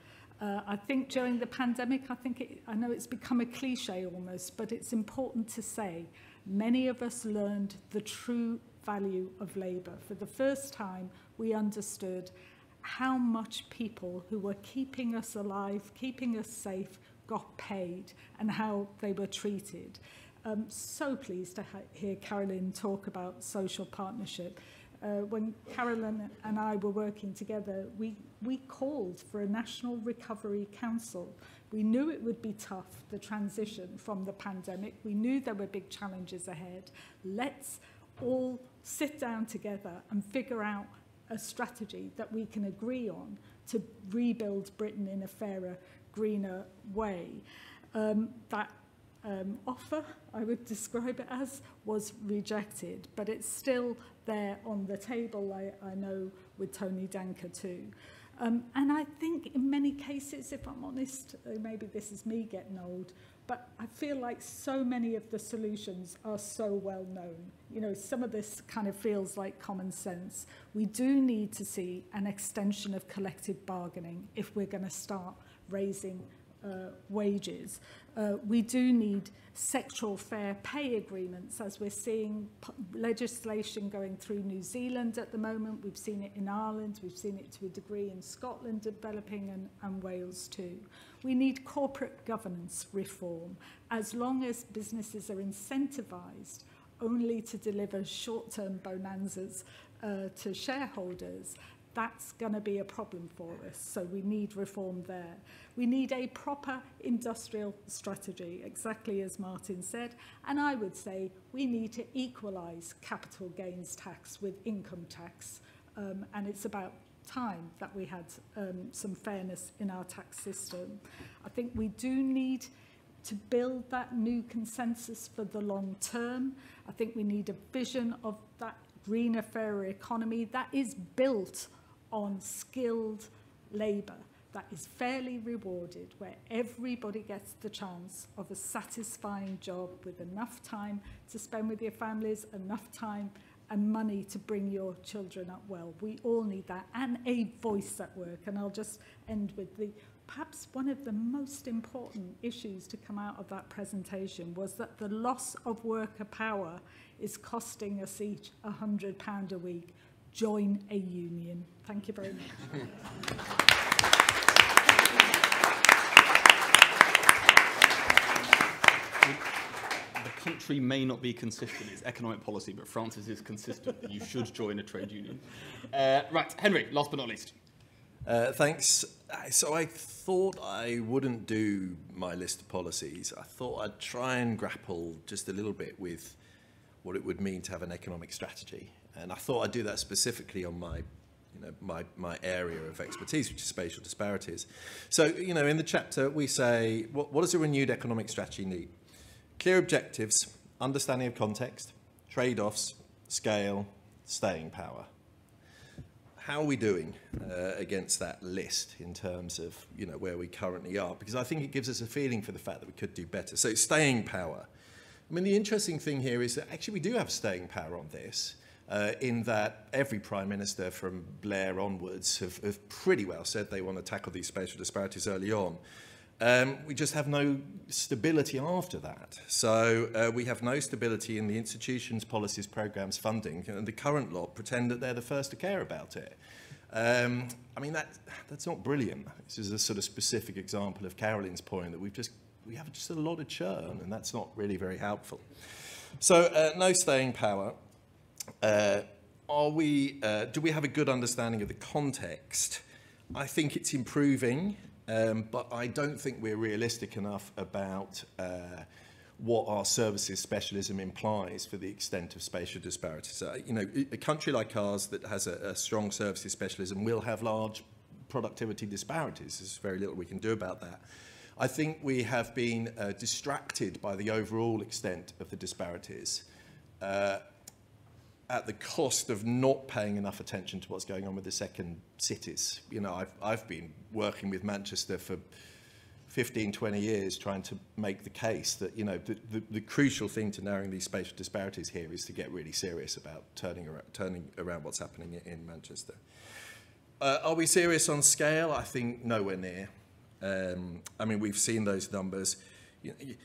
Uh, I think during the pandemic, I think it, I know it's become a cliche almost, but it's important to say many of us learned the true value of labour. For the first time, we understood how much people who were keeping us alive, keeping us safe, got paid and how they were treated. I'm so pleased to hear Carolyn talk about social partnership. Uh, when Carolyn and I were working together, we, we called for a National Recovery Council. We knew it would be tough, the transition from the pandemic. We knew there were big challenges ahead. Let's all sit down together and figure out a strategy that we can agree on to rebuild Britain in a fairer, greener way. Um, that um, offer, I would describe it as, was rejected, but it's still there on the table, I, I know, with Tony Danker too. Um, and I think in many cases, if I'm honest, uh, maybe this is me getting old, but I feel like so many of the solutions are so well known. You know, some of this kind of feels like common sense. We do need to see an extension of collective bargaining if we're going to start raising uh, wages. Uh, we do need sectoral fair pay agreements, as we're seeing legislation going through New Zealand at the moment. We've seen it in Ireland, we've seen it to a degree in Scotland developing and, and Wales too. We need corporate governance reform. As long as businesses are incentivised only to deliver short-term bonanzas uh, to shareholders, that's going to be a problem for us. So we need reform there. We need a proper industrial strategy, exactly as Martin said. And I would say we need to equalise capital gains tax with income tax. Um, and it's about time that we had um, some fairness in our tax system. I think we do need to build that new consensus for the long term. I think we need a vision of that greener, fairer economy that is built on skilled labour that is fairly rewarded, where everybody gets the chance of a satisfying job with enough time to spend with your families, enough time and money to bring your children up well. We all need that and a voice at work. And I'll just end with the perhaps one of the most important issues to come out of that presentation was that the loss of worker power is costing us each £100 a week. Join a union. Thank you very much. country may not be consistent its economic policy, but Frances is consistent you should join a trade union. Uh, right, Henry, last but not least. Uh, thanks. So I thought I wouldn't do my list of policies. I thought I'd try and grapple just a little bit with what it would mean to have an economic strategy. And I thought I'd do that specifically on my you know, my, my area of expertise, which is spatial disparities. So, you know, in the chapter, we say, what, what does a renewed economic strategy need? Clear objectives, understanding of context, trade-offs, scale, staying power. How are we doing uh, against that list in terms of you know where we currently are? Because I think it gives us a feeling for the fact that we could do better. So staying power. I mean, the interesting thing here is that actually we do have staying power on this. Uh, in that every prime minister from Blair onwards have, have pretty well said they want to tackle these spatial disparities early on. Um, we just have no stability after that. So uh, we have no stability in the institutions, policies, programs, funding, and the current lot pretend that they're the first to care about it. Um, I mean, that, that's not brilliant. This is a sort of specific example of Carolyn's point that we've just, we have just a lot of churn, and that's not really very helpful. So uh, no staying power. Uh, are we, uh, do we have a good understanding of the context? I think it's improving. Um, but I don't think we're realistic enough about uh, what our services specialism implies for the extent of spatial disparities. Uh, you know, a country like ours that has a, a strong services specialism will have large productivity disparities. There's very little we can do about that. I think we have been uh, distracted by the overall extent of the disparities. Uh, at the cost of not paying enough attention to what's going on with the second cities. You know, I've, I've been working with Manchester for 15, 20 years trying to make the case that, you know, the, the, the crucial thing to narrowing these spatial disparities here is to get really serious about turning around, turning around what's happening in Manchester. Uh, are we serious on scale? I think nowhere near. Um, I mean, we've seen those numbers. You, you,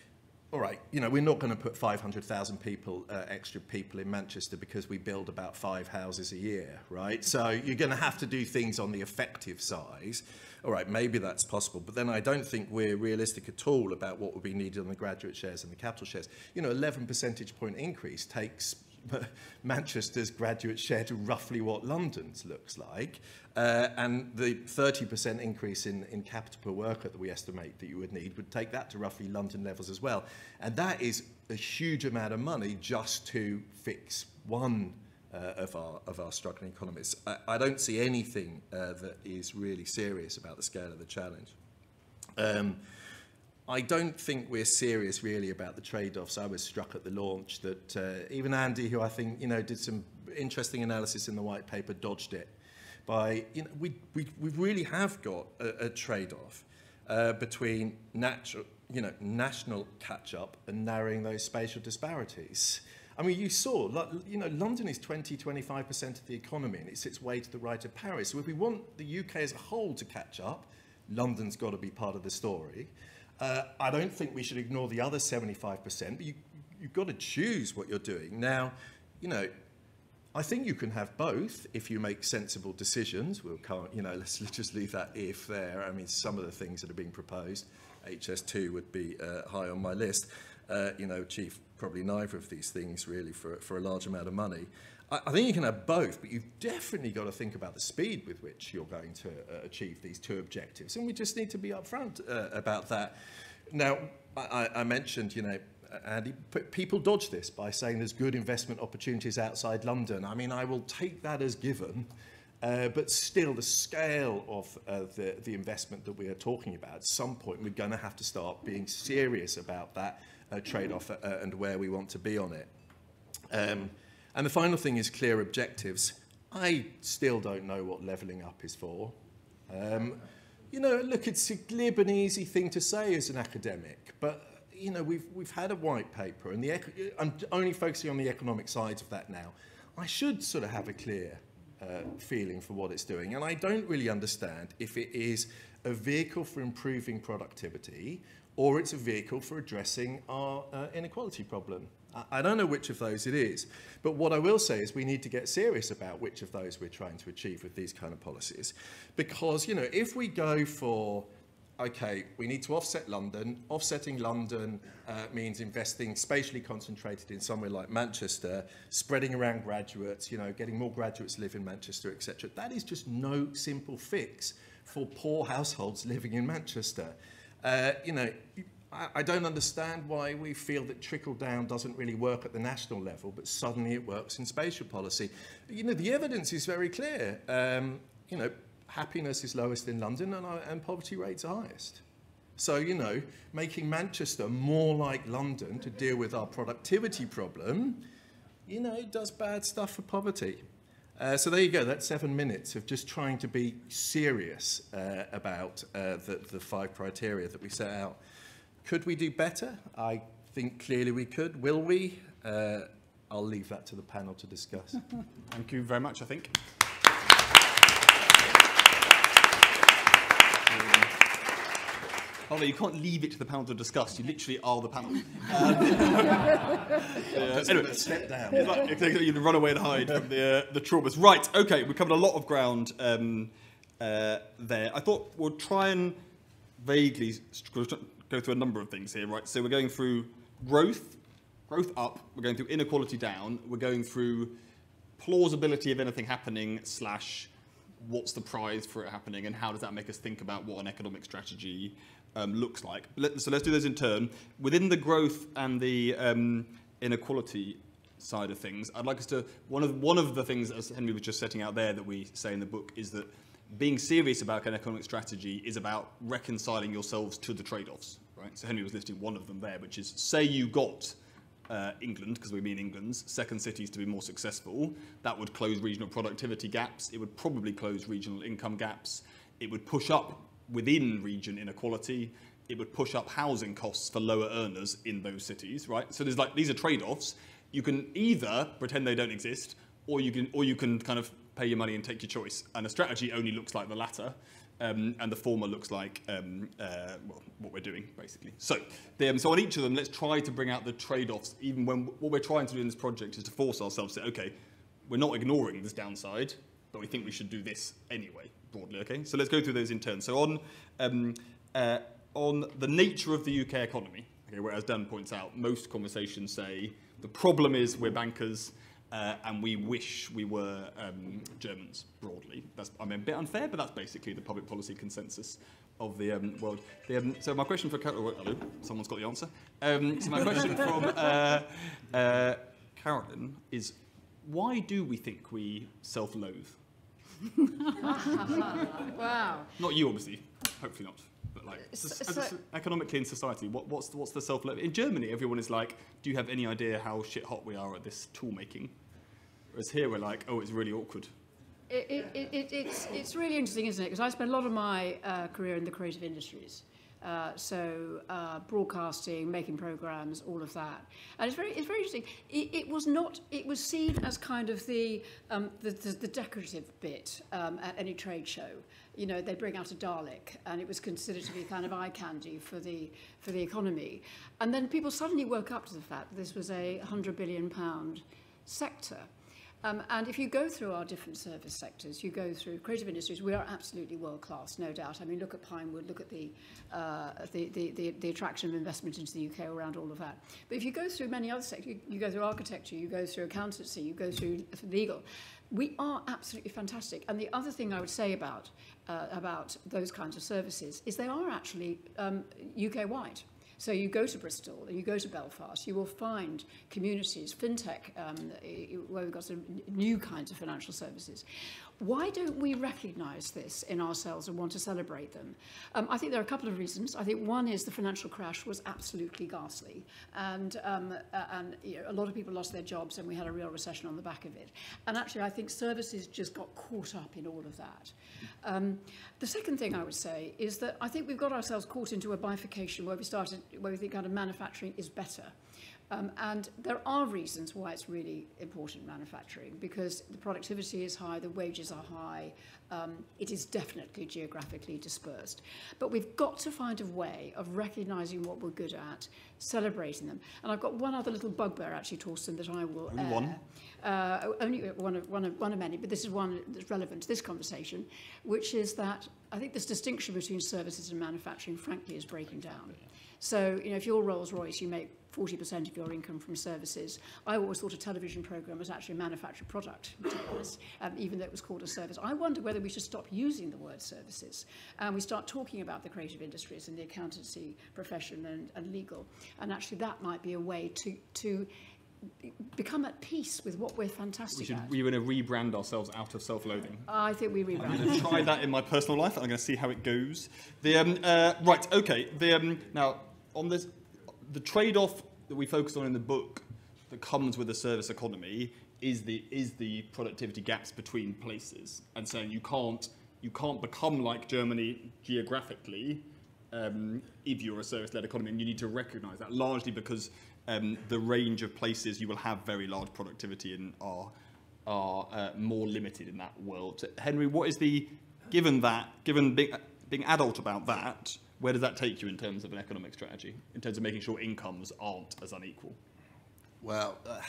all right, you know, we're not going to put 500,000 people, uh, extra people in Manchester because we build about five houses a year, right? So you're going to have to do things on the effective size. All right, maybe that's possible, but then I don't think we're realistic at all about what would be needed on the graduate shares and the capital shares. You know, 11 percentage point increase takes Manchester's graduate share to roughly what London's looks like. Uh, and the 30% increase in, in capital per worker that we estimate that you would need would take that to roughly London levels as well. And that is a huge amount of money just to fix one uh, of, our, of our struggling economies. I, I don't see anything uh, that is really serious about the scale of the challenge. Um, I don't think we're serious really about the trade-offs. I was struck at the launch that uh, even Andy, who I think you know did some interesting analysis in the white paper, dodged it by, you know, we, we, we really have got a, a trade-off uh, between natural, you know, national catch-up and narrowing those spatial disparities. I mean, you saw, you know, London is 20, 25% of the economy and it sits way to the right of Paris. So if we want the UK as a whole to catch up, London's got to be part of the story. Uh, I don't think we should ignore the other 75%, but you, you've got to choose what you're doing. Now, you know, I think you can have both if you make sensible decisions. We'll can't, you know, let's, let's just leave that if there. I mean, some of the things that are being proposed, HS2 would be uh, high on my list. Uh, you know, chief probably neither of these things really for, for a large amount of money. I, think you can have both, but you've definitely got to think about the speed with which you're going to uh, achieve these two objectives. And we just need to be upfront uh, about that. Now, I, I mentioned, you know, Andy, people dodge this by saying there's good investment opportunities outside London. I mean, I will take that as given. Uh, but still, the scale of uh, the, the investment that we are talking about, at some point, we're going to have to start being serious about that uh, trade-off uh, and where we want to be on it. Um, and the final thing is clear objectives. I still don't know what levelling up is for. Um, you know, look, it's a glib and easy thing to say as an academic, but you know, we've we've had a white paper, and the I'm only focusing on the economic sides of that now. I should sort of have a clear uh, feeling for what it's doing, and I don't really understand if it is a vehicle for improving productivity or it's a vehicle for addressing our uh, inequality problem. I, I don't know which of those it is, but what I will say is we need to get serious about which of those we're trying to achieve with these kind of policies. Because, you know, if we go for okay, we need to offset London. Offsetting London uh, means investing spatially concentrated in somewhere like Manchester, spreading around graduates, you know, getting more graduates live in Manchester, etc. That is just no simple fix for poor households living in Manchester. Uh, you know, I, I don't understand why we feel that trickle down doesn't really work at the national level, but suddenly it works in spatial policy. You know, the evidence is very clear. Um, you know, happiness is lowest in London and, uh, and poverty rates are highest. So, you know, making Manchester more like London to deal with our productivity problem, you know, does bad stuff for poverty. Uh, so there you go, that's seven minutes of just trying to be serious uh, about uh, the, the five criteria that we set out. Could we do better? I think clearly we could. Will we? Uh, I'll leave that to the panel to discuss. Thank you very much, I think. Although you can't leave it to the panel to discuss, you literally are the panel. Um, yeah, anyway, step down. Like, you can run away and hide from the, uh, the traumas. Right, okay, we covered a lot of ground um, uh, there. I thought we'll try and vaguely go through a number of things here, right? So we're going through growth, growth up, we're going through inequality down, we're going through plausibility of anything happening slash what's the prize for it happening and how does that make us think about what an economic strategy um, looks like. Let, so let's do those in turn. Within the growth and the um, inequality side of things, I'd like us to, one of, one of the things, as Henry was just setting out there, that we say in the book is that being serious about an economic strategy is about reconciling yourselves to the trade-offs, right? So Henry was listing one of them there, which is say you got uh, England, because we mean England's second cities to be more successful, that would close regional productivity gaps. It would probably close regional income gaps. It would push up within region inequality, it would push up housing costs for lower earners in those cities, right? So there's like these are trade-offs. You can either pretend they don't exist, or you can or you can kind of pay your money and take your choice. And a strategy only looks like the latter, um, and the former looks like um, uh, well, what we're doing basically. So, um, so on each of them, let's try to bring out the trade-offs. Even when what we're trying to do in this project is to force ourselves to say, okay, we're not ignoring this downside, but we think we should do this anyway broadly. Okay, so let's go through those in turn. So on um, uh, on the nature of the UK economy, okay, whereas Dan points out, most conversations say the problem is we're bankers. Uh, and we wish we were um, Germans broadly. That's I mean a bit unfair, but that's basically the public policy consensus of the um, world. The, um, so my question for Carolyn, oh, hello, someone's got the answer. Um, so my question from uh, uh, Carolyn is, why do we think we self-loathe? wow. Not you, obviously. Hopefully not. But like, so, so, economically in society, what, what's what's the self love? in Germany? Everyone is like, do you have any idea how shit hot we are at this tool making? Whereas here we're like, oh, it's really awkward. It, it, it, it, it's, it's really interesting, isn't it? Because I spent a lot of my uh, career in the creative industries. Uh, so uh, broadcasting, making programs, all of that, and it's very, it's very interesting. It, it was not, it was seen as kind of the, um, the, the, the decorative bit um, at any trade show. You know, they bring out a Dalek, and it was considered to be kind of eye candy for the for the economy. And then people suddenly woke up to the fact that this was a hundred billion pound sector. Um, and if you go through our different service sectors, you go through creative industries, we are absolutely world class, no doubt. I mean, look at Pinewood, look at the, uh, the, the, the, the attraction of investment into the UK around all of that. But if you go through many other sectors, you, you go through architecture, you go through accountancy, you go through legal, we are absolutely fantastic. And the other thing I would say about, uh, about those kinds of services is they are actually um, UK wide. So you go to Bristol, and you go to Belfast, you will find communities, fintech, um, where we've got some new kinds of financial services. Why don't we recognise this in ourselves and want to celebrate them? Um, I think there are a couple of reasons. I think one is the financial crash was absolutely ghastly, and um, uh, and you know, a lot of people lost their jobs, and we had a real recession on the back of it. And actually, I think services just got caught up in all of that. Um, the second thing I would say is that I think we've got ourselves caught into a bifurcation where we started, where we think kind of manufacturing is better. Um, and there are reasons why it's really important manufacturing because the productivity is high, the wages are high, um, it is definitely geographically dispersed. But we've got to find a way of recognising what we're good at, celebrating them. And I've got one other little bugbear actually, Torsten, that I will Only air. one? Uh, only one of, one, of, one of many, but this is one that's relevant to this conversation, which is that I think this distinction between services and manufacturing, frankly, is breaking down. So, you know, if you're Rolls-Royce, you make 40% of your income from services. I always thought a television program was actually a manufactured product, to be honest, um, even though it was called a service. I wonder whether we should stop using the word services and we start talking about the creative industries and the accountancy profession and, and legal. And actually that might be a way to, to become at peace with what we're We fantastic should at. we want to rebrand ourselves out of self-loathing. I think we rebrand. I'm rebrand. going to try that in my personal life. I'm going to see how it goes. The um, uh, right, okay. The um, now on this, the trade-off that we focus on in the book that comes with the service economy is the is the productivity gaps between places, and so you can't you can't become like Germany geographically um, if you're a service-led economy, and you need to recognise that largely because um, the range of places you will have very large productivity in are are uh, more limited in that world. So, Henry, what is the given that given being, being adult about that, where does that take you in terms of an economic strategy, in terms of making sure incomes aren't as unequal? Well, uh,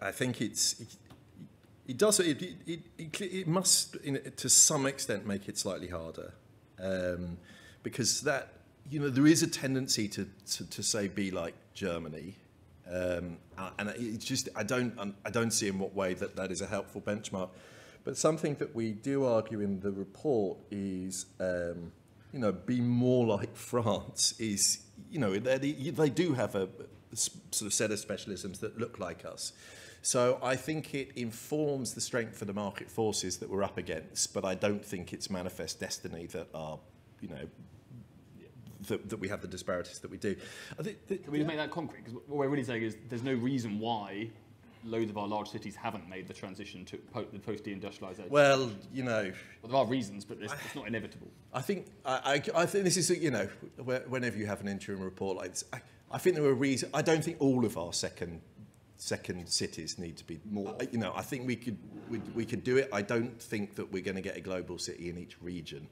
I think it's it, it does it it, it, it, it must in, to some extent make it slightly harder um, because that you know there is a tendency to to, to say be like Germany. Um, uh, and it's just I don't I don't see in what way that that is a helpful benchmark. But something that we do argue in the report is, um, you know, be more like France is, you know, they, they do have a sort of set of specialisms that look like us. So I think it informs the strength of the market forces that we're up against, but I don't think it's manifest destiny that are, you know, that, that we have the disparities that we do. Think that, Can we just make that concrete? Because what we're really saying is there's no reason why loads of our large cities haven't made the transition to po- the post-deindustrialization. well, you know, Well, there are reasons, but it's, it's not inevitable. I think I, I, I think this is you know whenever you have an interim report like this, I, I think there are reasons. I don't think all of our second second cities need to be more. You know, I think we could we, we could do it. I don't think that we're going to get a global city in each region.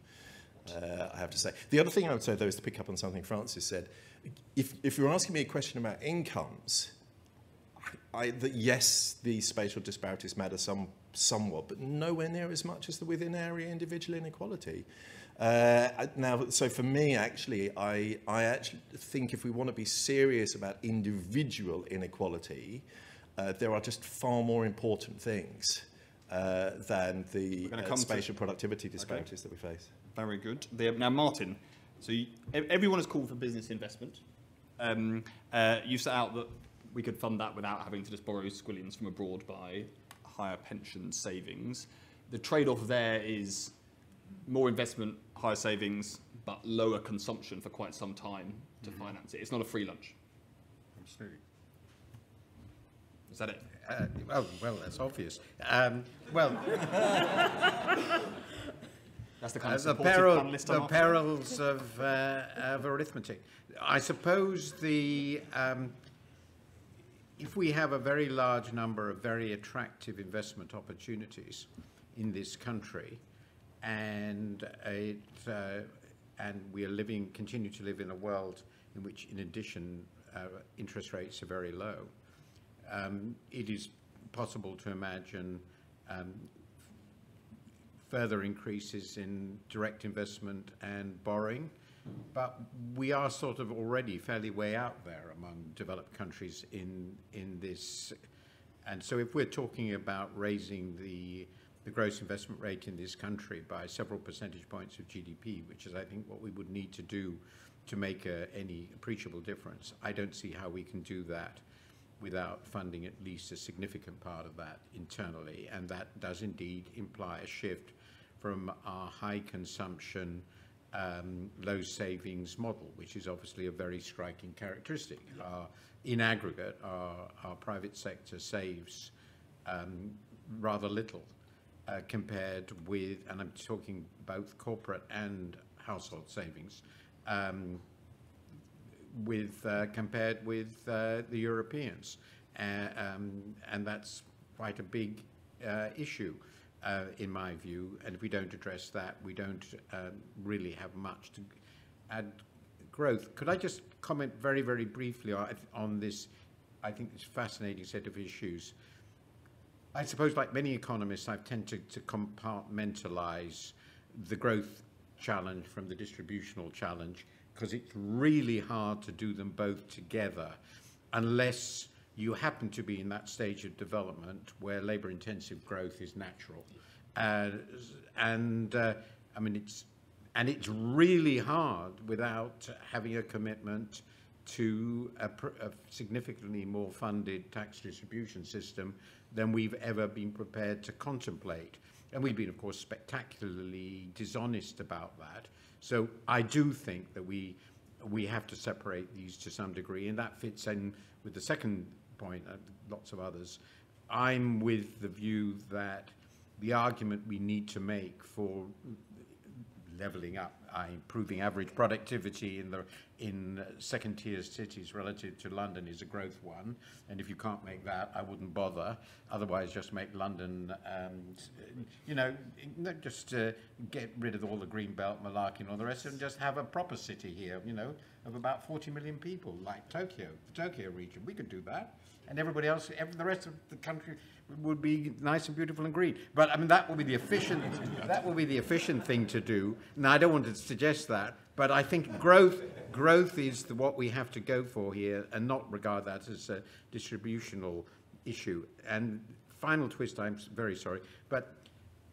Uh, I have to say. The other thing I would say though is to pick up on something Frances said. If if you're asking me a question about incomes, I, yes, the spatial disparities matter some, somewhat, but nowhere near as much as the within area individual inequality. Uh, now, so for me, actually, I, I actually think if we want to be serious about individual inequality, uh, there are just far more important things uh, than the uh, come to- spatial productivity disparities that we face. Very good. Now, Martin, so you, everyone has called for business investment. Um, uh, you set out that we could fund that without having to just borrow squillions from abroad by higher pension savings. The trade-off there is more investment, higher savings, but lower consumption for quite some time to finance it. It's not a free lunch. Absolutely. Is that it? Uh, well, well, that's obvious. Um, well, That's the kind Uh, of the, supportive peril, the perils of, uh, of arithmetic. I suppose the um, if we have a very large number of very attractive investment opportunities in this country, and it, uh, and we are living, continue to live in a world in which, in addition, uh, interest rates are very low. Um, it is possible to imagine um, further increases in direct investment and borrowing. But we are sort of already fairly way out there among developed countries in, in this. And so if we're talking about raising the, the gross investment rate in this country by several percentage points of GDP, which is, I think, what we would need to do to make a, any appreciable difference, I don't see how we can do that without funding at least a significant part of that internally. And that does indeed imply a shift from our high consumption, um, low savings model, which is obviously a very striking characteristic. Our, in aggregate, our, our private sector saves um, rather little uh, compared with, and I'm talking both corporate and household savings, um, with uh, compared with uh, the Europeans, uh, um, and that's quite a big uh, issue uh, in my view. And if we don't address that, we don't um, really have much to add growth. Could I just comment very, very briefly on, this? I think this fascinating set of issues. I suppose, like many economists, I've tended to compartmentalize the growth challenge from the distributional challenge because it's really hard to do them both together unless you happen to be in that stage of development where labor intensive growth is natural. Uh, and uh, I mean, it's, and it's really hard without having a commitment to a, a significantly more funded tax distribution system than we've ever been prepared to contemplate. And we've been, of course, spectacularly dishonest about that. So I do think that we we have to separate these to some degree, and that fits in with the second point. Uh, lots of others. I'm with the view that the argument we need to make for leveling up, uh, improving average productivity in the in second tier cities relative to London is a growth one. And if you can't make that, I wouldn't bother. Otherwise, just make London, um, you know, just uh, get rid of all the green belt malarkey and all the rest, and just have a proper city here, you know, of about 40 million people, like Tokyo, the Tokyo region. We could do that. And everybody else, every, the rest of the country would be nice and beautiful and green. But I mean, that will be the efficient, that will be the efficient thing to do. Now, I don't want to suggest that, but I think growth, growth is the, what we have to go for here, and not regard that as a distributional issue. And final twist, I'm very sorry, but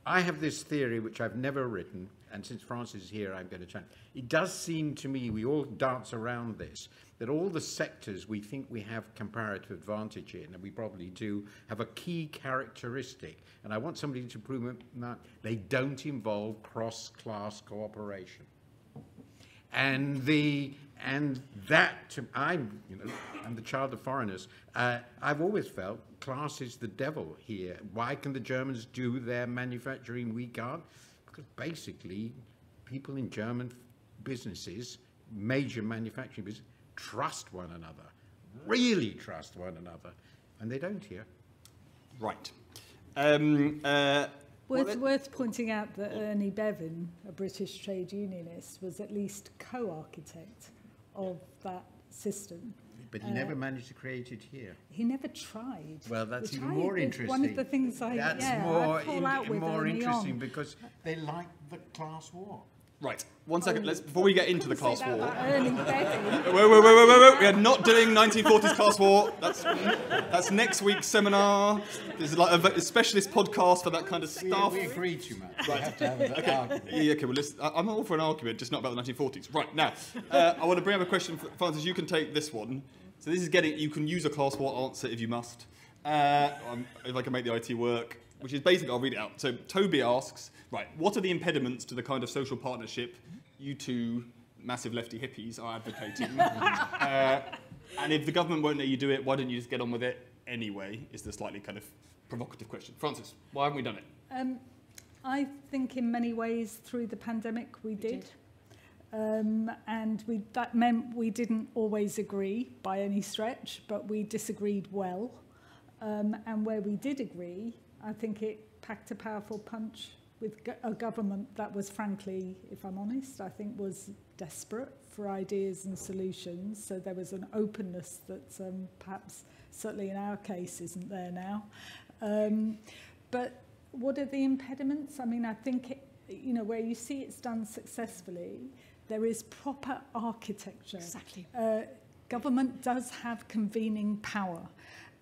I have this theory which I've never written, and since Frances is here, I'm going to try. It does seem to me, we all dance around this, that all the sectors we think we have comparative advantage in, and we probably do, have a key characteristic. And I want somebody to prove that they don't involve cross-class cooperation. And the and that to, I'm you know I'm the child of foreigners. Uh, I've always felt class is the devil here. Why can the Germans do their manufacturing we can't? Because basically, people in German businesses, major manufacturing businesses, trust one another, really trust one another, and they don't here. Right. Um, uh, Worth, well, worth pointing out that Ernie Bevin, a British trade unionist, was at least co-architect of that system. But he never managed to create it here. He never tried. Well, that's even I- more interesting. One of the things I That's yeah, more I fall in- out with more interesting on. because they like the class war. Right. One second. Let's before we get into the class war. about Ernie Bevin. Wait, wait, wait, wait, wait, wait. We are not doing 1940s class war. That's that's next week's seminar. This is like a a specialist podcast for that kind of stuff. we agree too much. We have to have an argument. Yeah, yeah, okay, well, let's, I- I'm all for an argument, just not about the 1940s. Right, now, uh, I want to bring up a question. For, Frances, you can take this one. So this is getting, you can use a class war answer if you must. Uh, um, if I can make the IT work, which is basically, I'll read it out. So Toby asks, right, what are the impediments to the kind of social partnership you two massive lefty hippies are advocating? uh, and if the government won't let you do it, why don't you just get on with it? anyway? Is the slightly kind of provocative question. Frances, why haven't we done it? Um, I think in many ways through the pandemic we did. Um, and we, that meant we didn't always agree by any stretch, but we disagreed well. Um, and where we did agree, I think it packed a powerful punch with a government that was frankly, if I'm honest, I think was desperate for ideas and solutions. So there was an openness that um, perhaps, certainly in our case, isn't there now. Um, but what are the impediments? I mean, I think, it, you know, where you see it's done successfully, there is proper architecture. Exactly. Uh, government does have convening power.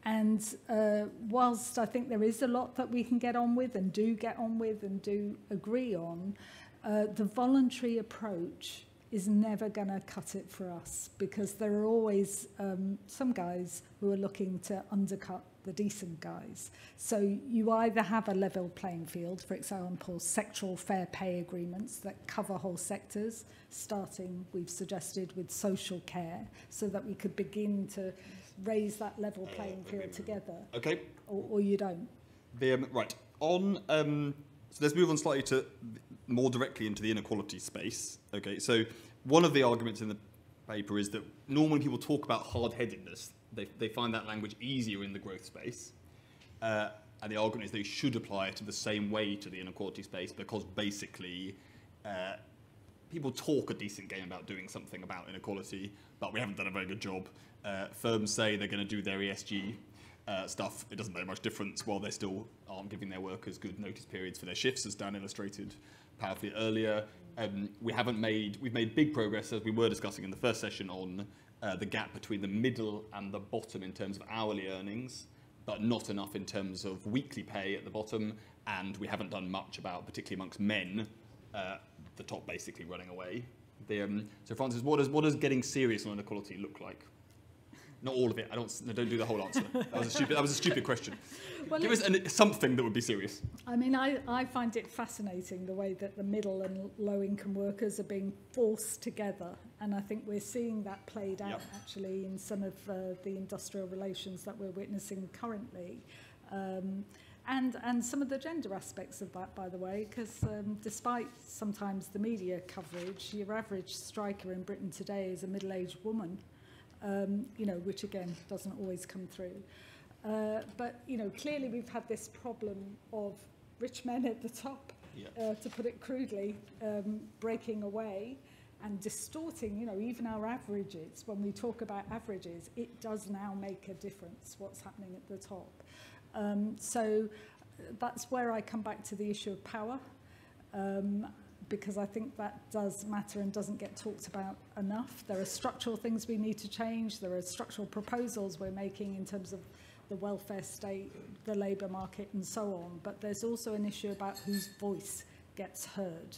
And uh, whilst I think there is a lot that we can get on with and do get on with and do agree on, uh, the voluntary approach is never going to cut it for us because there are always um, some guys who are looking to undercut the decent guys. So you either have a level playing field, for example, sectoral fair pay agreements that cover whole sectors, starting, we've suggested, with social care, so that we could begin to raise that level playing field together, Okay. or, or you don't. Um, right. On. Um, so let's move on slightly to more directly into the inequality space. Okay. So one of the arguments in the paper is that normally people talk about hard-headedness. They, they find that language easier in the growth space. Uh, and the argument is they should apply it to the same way to the inequality space because basically uh, people talk a decent game about doing something about inequality, but we haven't done a very good job. Uh, firms say they're going to do their ESG uh, stuff. It doesn't make much difference while they still aren't giving their workers good notice periods for their shifts, as Dan illustrated powerfully earlier. Um, we haven't made, we've made big progress, as we were discussing in the first session, on uh, the gap between the middle and the bottom in terms of hourly earnings, but not enough in terms of weekly pay at the bottom. And we haven't done much about, particularly amongst men, uh, the top basically running away. The, um, so, Frances, what does, what does getting serious on inequality look like? Not all of it. I don't. No, don't do the whole answer. That was a stupid. That was a stupid question. Well, Give us an, something that would be serious. I mean, I, I find it fascinating the way that the middle and low income workers are being forced together. And I think we're seeing that played out Yep. actually in some of uh, the industrial relations that we're witnessing currently. Um, and, and some of the gender aspects of that, by the way, because um, despite sometimes the media coverage, your average striker in Britain today is a middle aged woman, um, you know, which again doesn't always come through. Uh, but you know, clearly we've had this problem of rich men at the top, Yeah. uh, to put it crudely, um, breaking away and distorting. You know, even our averages. When we talk about averages, it does now make a difference what's happening at the top. Um, so uh, that's where I come back to the issue of power. Um, because I think that does matter and doesn't get talked about enough. There are structural things we need to change. There are structural proposals we're making in terms of the welfare state, the labour market, and so on. But there's also an issue about whose voice gets heard.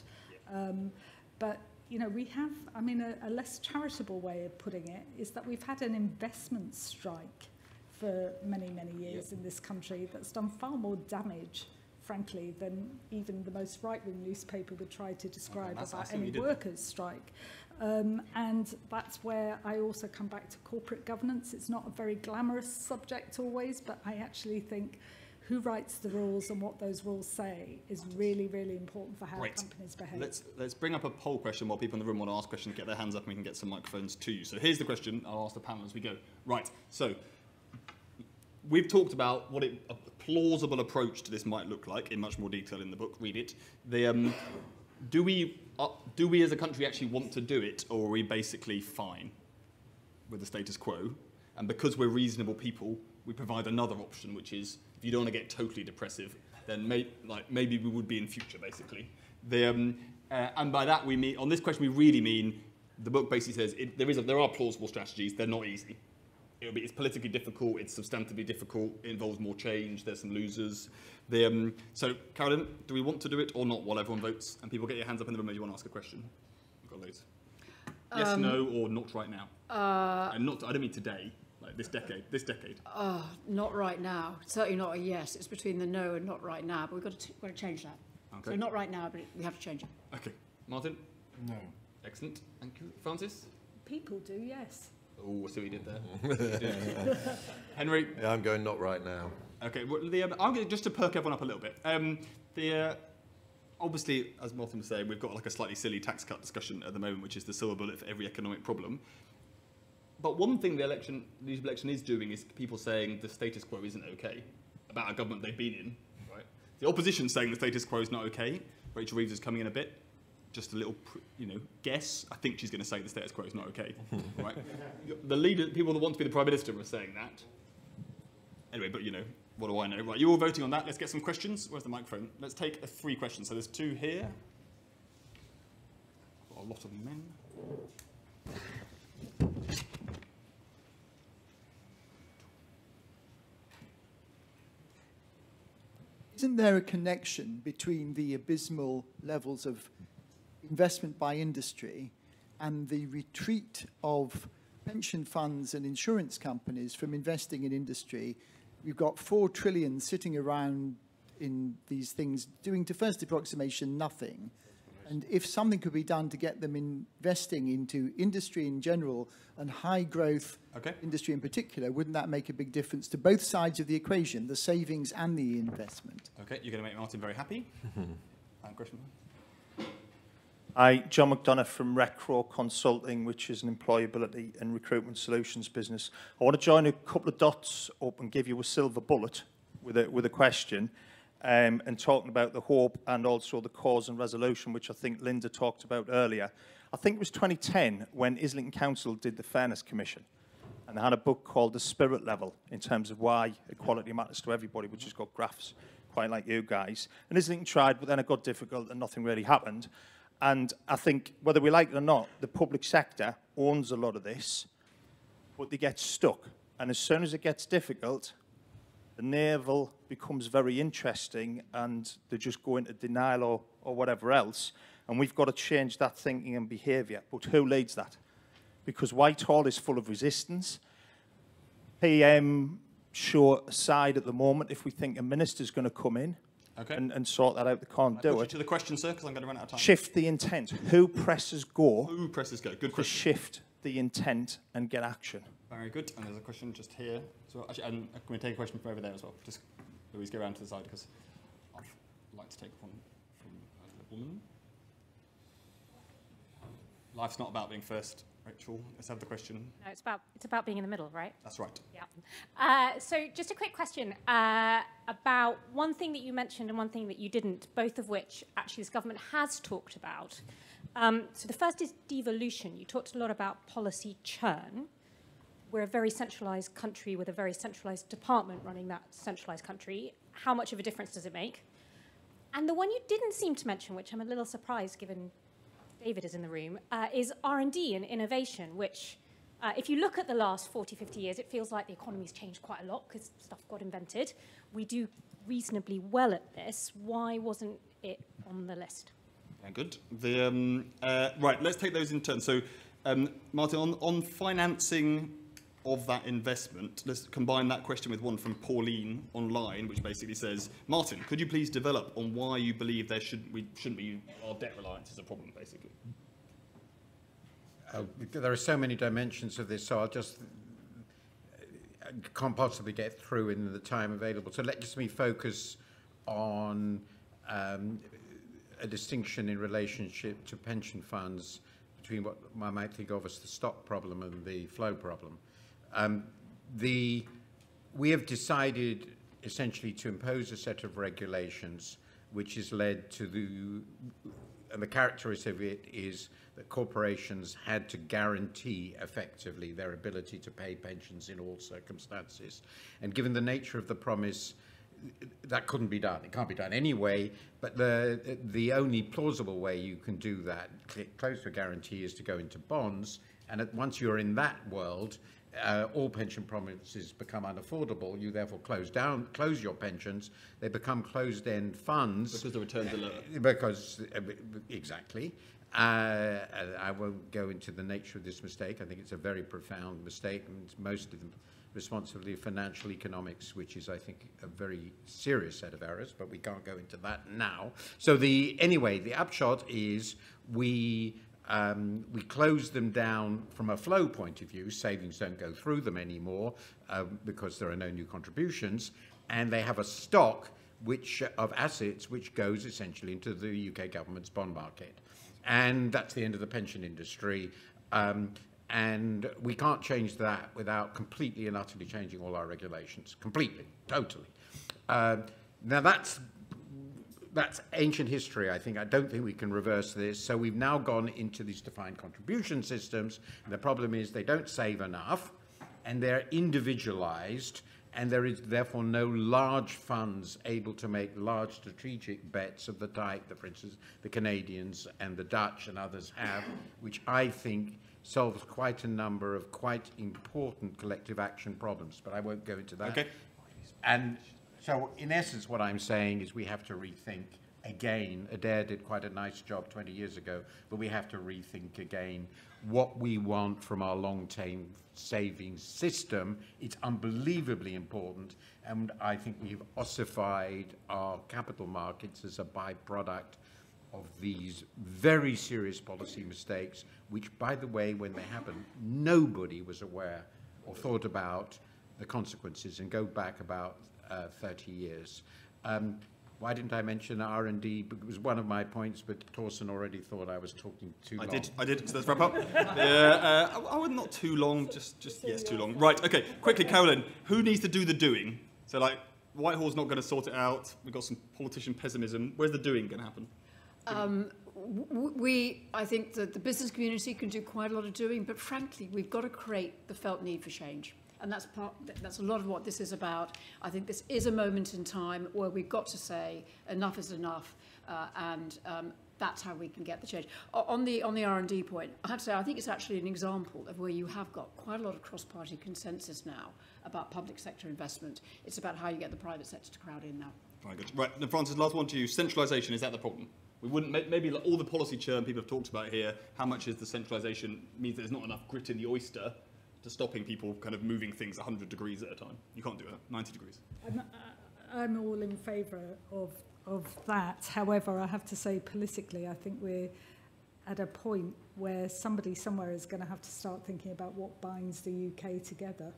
Um, but you know, we have, I mean, a, a less charitable way of putting it is that we've had an investment strike for many, many years in this country that's done far more damage, frankly, than even the most right-wing newspaper would try to describe that's- about any workers' strike. Um, and that's where I also come back to corporate governance. It's not a very glamorous subject always, but I actually think who writes the rules and what those rules say is really, really important for how Great. companies behave. Let's let's bring up a poll question while people in the room want to ask questions. Get their hands up, and we can get some microphones to you. So here's the question. I'll ask the panel as we go. Right. So we've talked about what it, plausible approach to this might look like in much more detail in the book. Read it. The um, do we uh, do we as a country actually want to do it, or are we basically fine with the status quo? And because we're reasonable people, we provide another option, which is if you don't want to get totally depressive, then may, like maybe we would be in future, basically. The, um, uh, and by that we mean on this question we really mean the book basically says it, there is a, there are plausible strategies. They're not easy. It'll be, it's politically difficult. It's substantively difficult. It involves more change. There's some losers. The, um, so, Carolyn, do we want to do it or not? While everyone votes, and people get your hands up in the room if you want to ask a question. We've got loads. Yes, no, or not right now. Uh, and not. I don't mean today. Like this decade. This decade. oh, not right now. Certainly not a yes. It's between the no and not right now. But we've got to, got to change that. Okay. So Okay. not right now, but we have to change it. Okay, Martin. No. Excellent. Thank you, Frances. People do, yes. Oh, I see what you did there. You did. Henry, Yeah, I'm going not right now. Okay, well, the, um, I'm going just to perk everyone up a little bit. Um, the uh, obviously, as Martin was saying, we've got like a slightly silly tax cut discussion at the moment, which is the silver bullet for every economic problem. But one thing the election, the election is doing is people saying the status quo isn't okay about a government they've been in. Right? The opposition saying the status quo is not okay. Rachel Reeves is coming in a bit. Just a little, you know, guess. I think she's going to say the status quo is not okay. right? The leader, people that want to be the prime minister, are saying that. Anyway, but you know, what do I know? Right, you're all voting on that. Let's get some questions. Where's the microphone? Let's take uh, three questions. So there's two here. Got a lot of men. Isn't there a connection between the abysmal levels of investment by industry and the retreat of pension funds and insurance companies from investing in industry? We've got four trillion sitting around in these things doing, to first approximation, nothing. And if something could be done to get them investing into industry in general and high growth Okay. industry in particular, wouldn't that make a big difference to both sides of the equation, the savings and the investment? Okay, you're going to make Martin very happy. uh, question. Hi, John McDonough from Recro Consulting, which is an employability and recruitment solutions business. I want to join a couple of dots up and give you a silver bullet with a, with a question um, and talking about the hope and also the cause and resolution, which I think Linda talked about earlier. I think it was 2010 when Islington Council did the Fairness Commission. And they had a book called The Spirit Level in terms of why equality matters to everybody, which has got graphs quite like you guys. And Islington tried, but then it got difficult and nothing really happened. And I think, whether we like it or not, the public sector owns a lot of this, but they get stuck. And as soon as it gets difficult, the navel becomes very interesting and they just go into denial or, or whatever else. And we've got to change that thinking and behaviour. But who leads that? Because Whitehall is full of resistance. PM show aside at the moment if we think a minister's going to come in Okay. and, and sort that out, they can't do it. to the question, sir, because I'm going to run out of time. Shift the intent. Who presses go Who presses go? Good to question. shift the intent and get action? Very good. And there's a question just here. So actually, and can we take a question from over there as well? Just Louise, go around to the side because I'd like to take one from a woman. Life's not about being first, Rachel. Let's have the question. No, it's about it's about being in the middle, right? That's right. Yeah. Uh, so just a quick question uh, about one thing that you mentioned and one thing that you didn't, both of which actually this government has talked about. Um, so the first is devolution. You talked a lot about policy churn. We're a very centralised country with a very centralised department running that centralised country. How much of a difference does it make? And the one you didn't seem to mention, which I'm a little surprised given David is in the room, uh, is R&D and innovation, which, uh, if you look at the last 40, 50 years, it feels like the economy's changed quite a lot because stuff got invented. We do reasonably well at this. Why wasn't it on the list? Yeah, good. The, um, uh, right, let's take those in turn. So, um, Martin, on, on financing of that investment, let's combine that question with one from Pauline online, which basically says, Martin, could you please develop on why you believe there should we shouldn't be our debt reliance is a problem, basically? Uh, there are so many dimensions of this, so I'll just can't possibly get through in the time available. So let just me focus on um, a distinction in relationship to pension funds between what I might think of as the stock problem and the flow problem. Um, the, we have decided essentially to impose a set of regulations which has led to the, and the characteristic of it is that corporations had to guarantee effectively their ability to pay pensions in all circumstances. And given the nature of the promise, that couldn't be done. It can't be done anyway, but the, the only plausible way you can do that, cl- close to a guarantee, is to go into bonds. And at, once you're in that world, uh, all pension promises become unaffordable. You therefore close down, close your pensions. They become closed-end funds Because the returns are lower. because uh, exactly. Uh, I won't go into the nature of this mistake. I think it's a very profound mistake, and it's mostly the responsibility of financial economics, which is, I think, a very serious set of errors. But we can't go into that now. So the anyway, the upshot is we Um, we close them down from a flow point of view. Savings don't go through them anymore uh, because there are no new contributions, and they have a stock which of assets which goes essentially into the UK government's bond market, and that's the end of the pension industry. Um, and we can't change that without completely and utterly changing all our regulations, completely, totally. Uh, now that's that's ancient history, I think. I don't think we can reverse this. So we've now gone into these defined contribution systems. And the problem is they don't save enough and they're individualized and there is therefore no large funds able to make large strategic bets of the type that, for instance, the Canadians and the Dutch and others have, which I think solves quite a number of quite important collective action problems. But I won't go into that. Okay. And so, in essence, what I'm saying is we have to rethink again. Adair did quite a nice job 20 years ago, but we have to rethink again what we want from our long-term savings system. It's unbelievably important, and I think we've ossified our capital markets as a byproduct of these very serious policy mistakes, which, by the way, when they happened, nobody was aware or thought about the consequences and go back about uh, 30 years. Um, why didn't I mention R&D? It was one of my points, but Torsten already thought I was talking too I long. did, I did, so let's wrap up. yeah, uh, I, I would not too long, just, just yes, too long. Right, okay, quickly, Carolyn, who needs to do the doing? So, like, Whitehall's not going to sort it out. We've got some politician pessimism. Where's the doing going to happen? Um, we, I think that the business community can do quite a lot of doing, but frankly, we've got to create the felt need for change. And that's part, that's a lot of what this is about. I think this is a moment in time where we've got to say enough is enough, uh, and um, that's how we can get the change. On the on the R&D point, I have to say I think it's actually an example of where you have got quite a lot of cross-party consensus now about public sector investment. It's about how you get the private sector to crowd in now. Very good. Right, now, Frances, last one to you. Centralisation, is that the problem? We wouldn't, maybe all the policy churn people have talked about here, how much is the centralisation means there's not enough grit in the oyster to stopping people kind of moving things 100 degrees at a time. You can't do it, 90 degrees. I'm, I'm all in favour of, of that. However, I have to say politically, I think we're at a point where somebody somewhere is going to have to start thinking about what binds the UK together.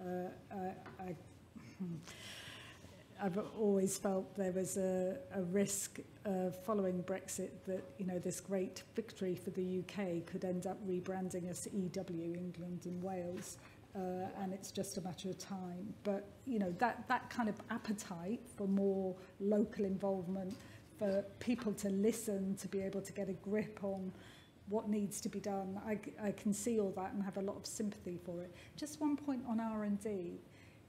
Uh, I, I, I've always felt there was a, a risk following Brexit that you know this great victory for the UK could end up rebranding us EW, England and Wales, uh, and it's just a matter of time. But you know that that kind of appetite for more local involvement, for people to listen, to be able to get a grip on what needs to be done. I, I can see all that and have a lot of sympathy for it. Just one point on R&D.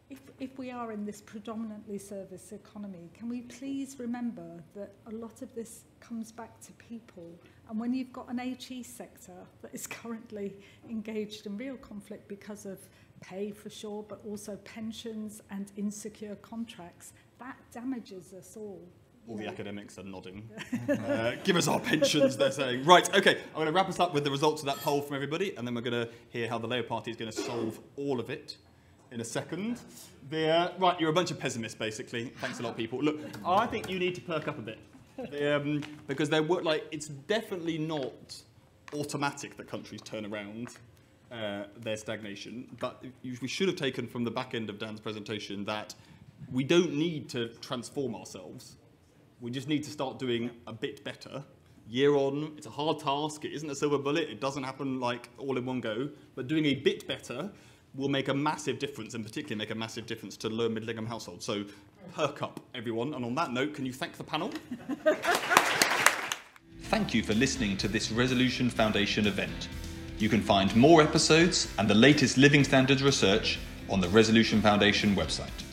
If, if we are in this predominantly service economy, can we please remember that a lot of this comes back to people? And when you've got an HE sector that is currently engaged in real conflict because of pay for sure, but also pensions and insecure contracts, that damages us all. All the academics are nodding. uh, give us our pensions, they're saying. Right, okay, I'm going to wrap us up with the results of that poll from everybody, and then we're going to hear how the Labour Party is going to solve all of it in a second. Right, you're a bunch of pessimists, basically. Thanks a lot, people. Look, I think you need to perk up a bit. Um, because like, it's definitely not automatic that countries turn around uh, their stagnation, but we should have taken from the back end of Dan's presentation that we don't need to transform ourselves. We just need to start doing a bit better. Year on, it's a hard task. It isn't a silver bullet. It doesn't happen like all in one go. But doing a bit better will make a massive difference, and particularly make a massive difference to low and middle income households. So perk up, everyone. And on that note, can you thank the panel? Thank you for listening to this Resolution Foundation event. You can find more episodes and the latest living standards research on the Resolution Foundation website.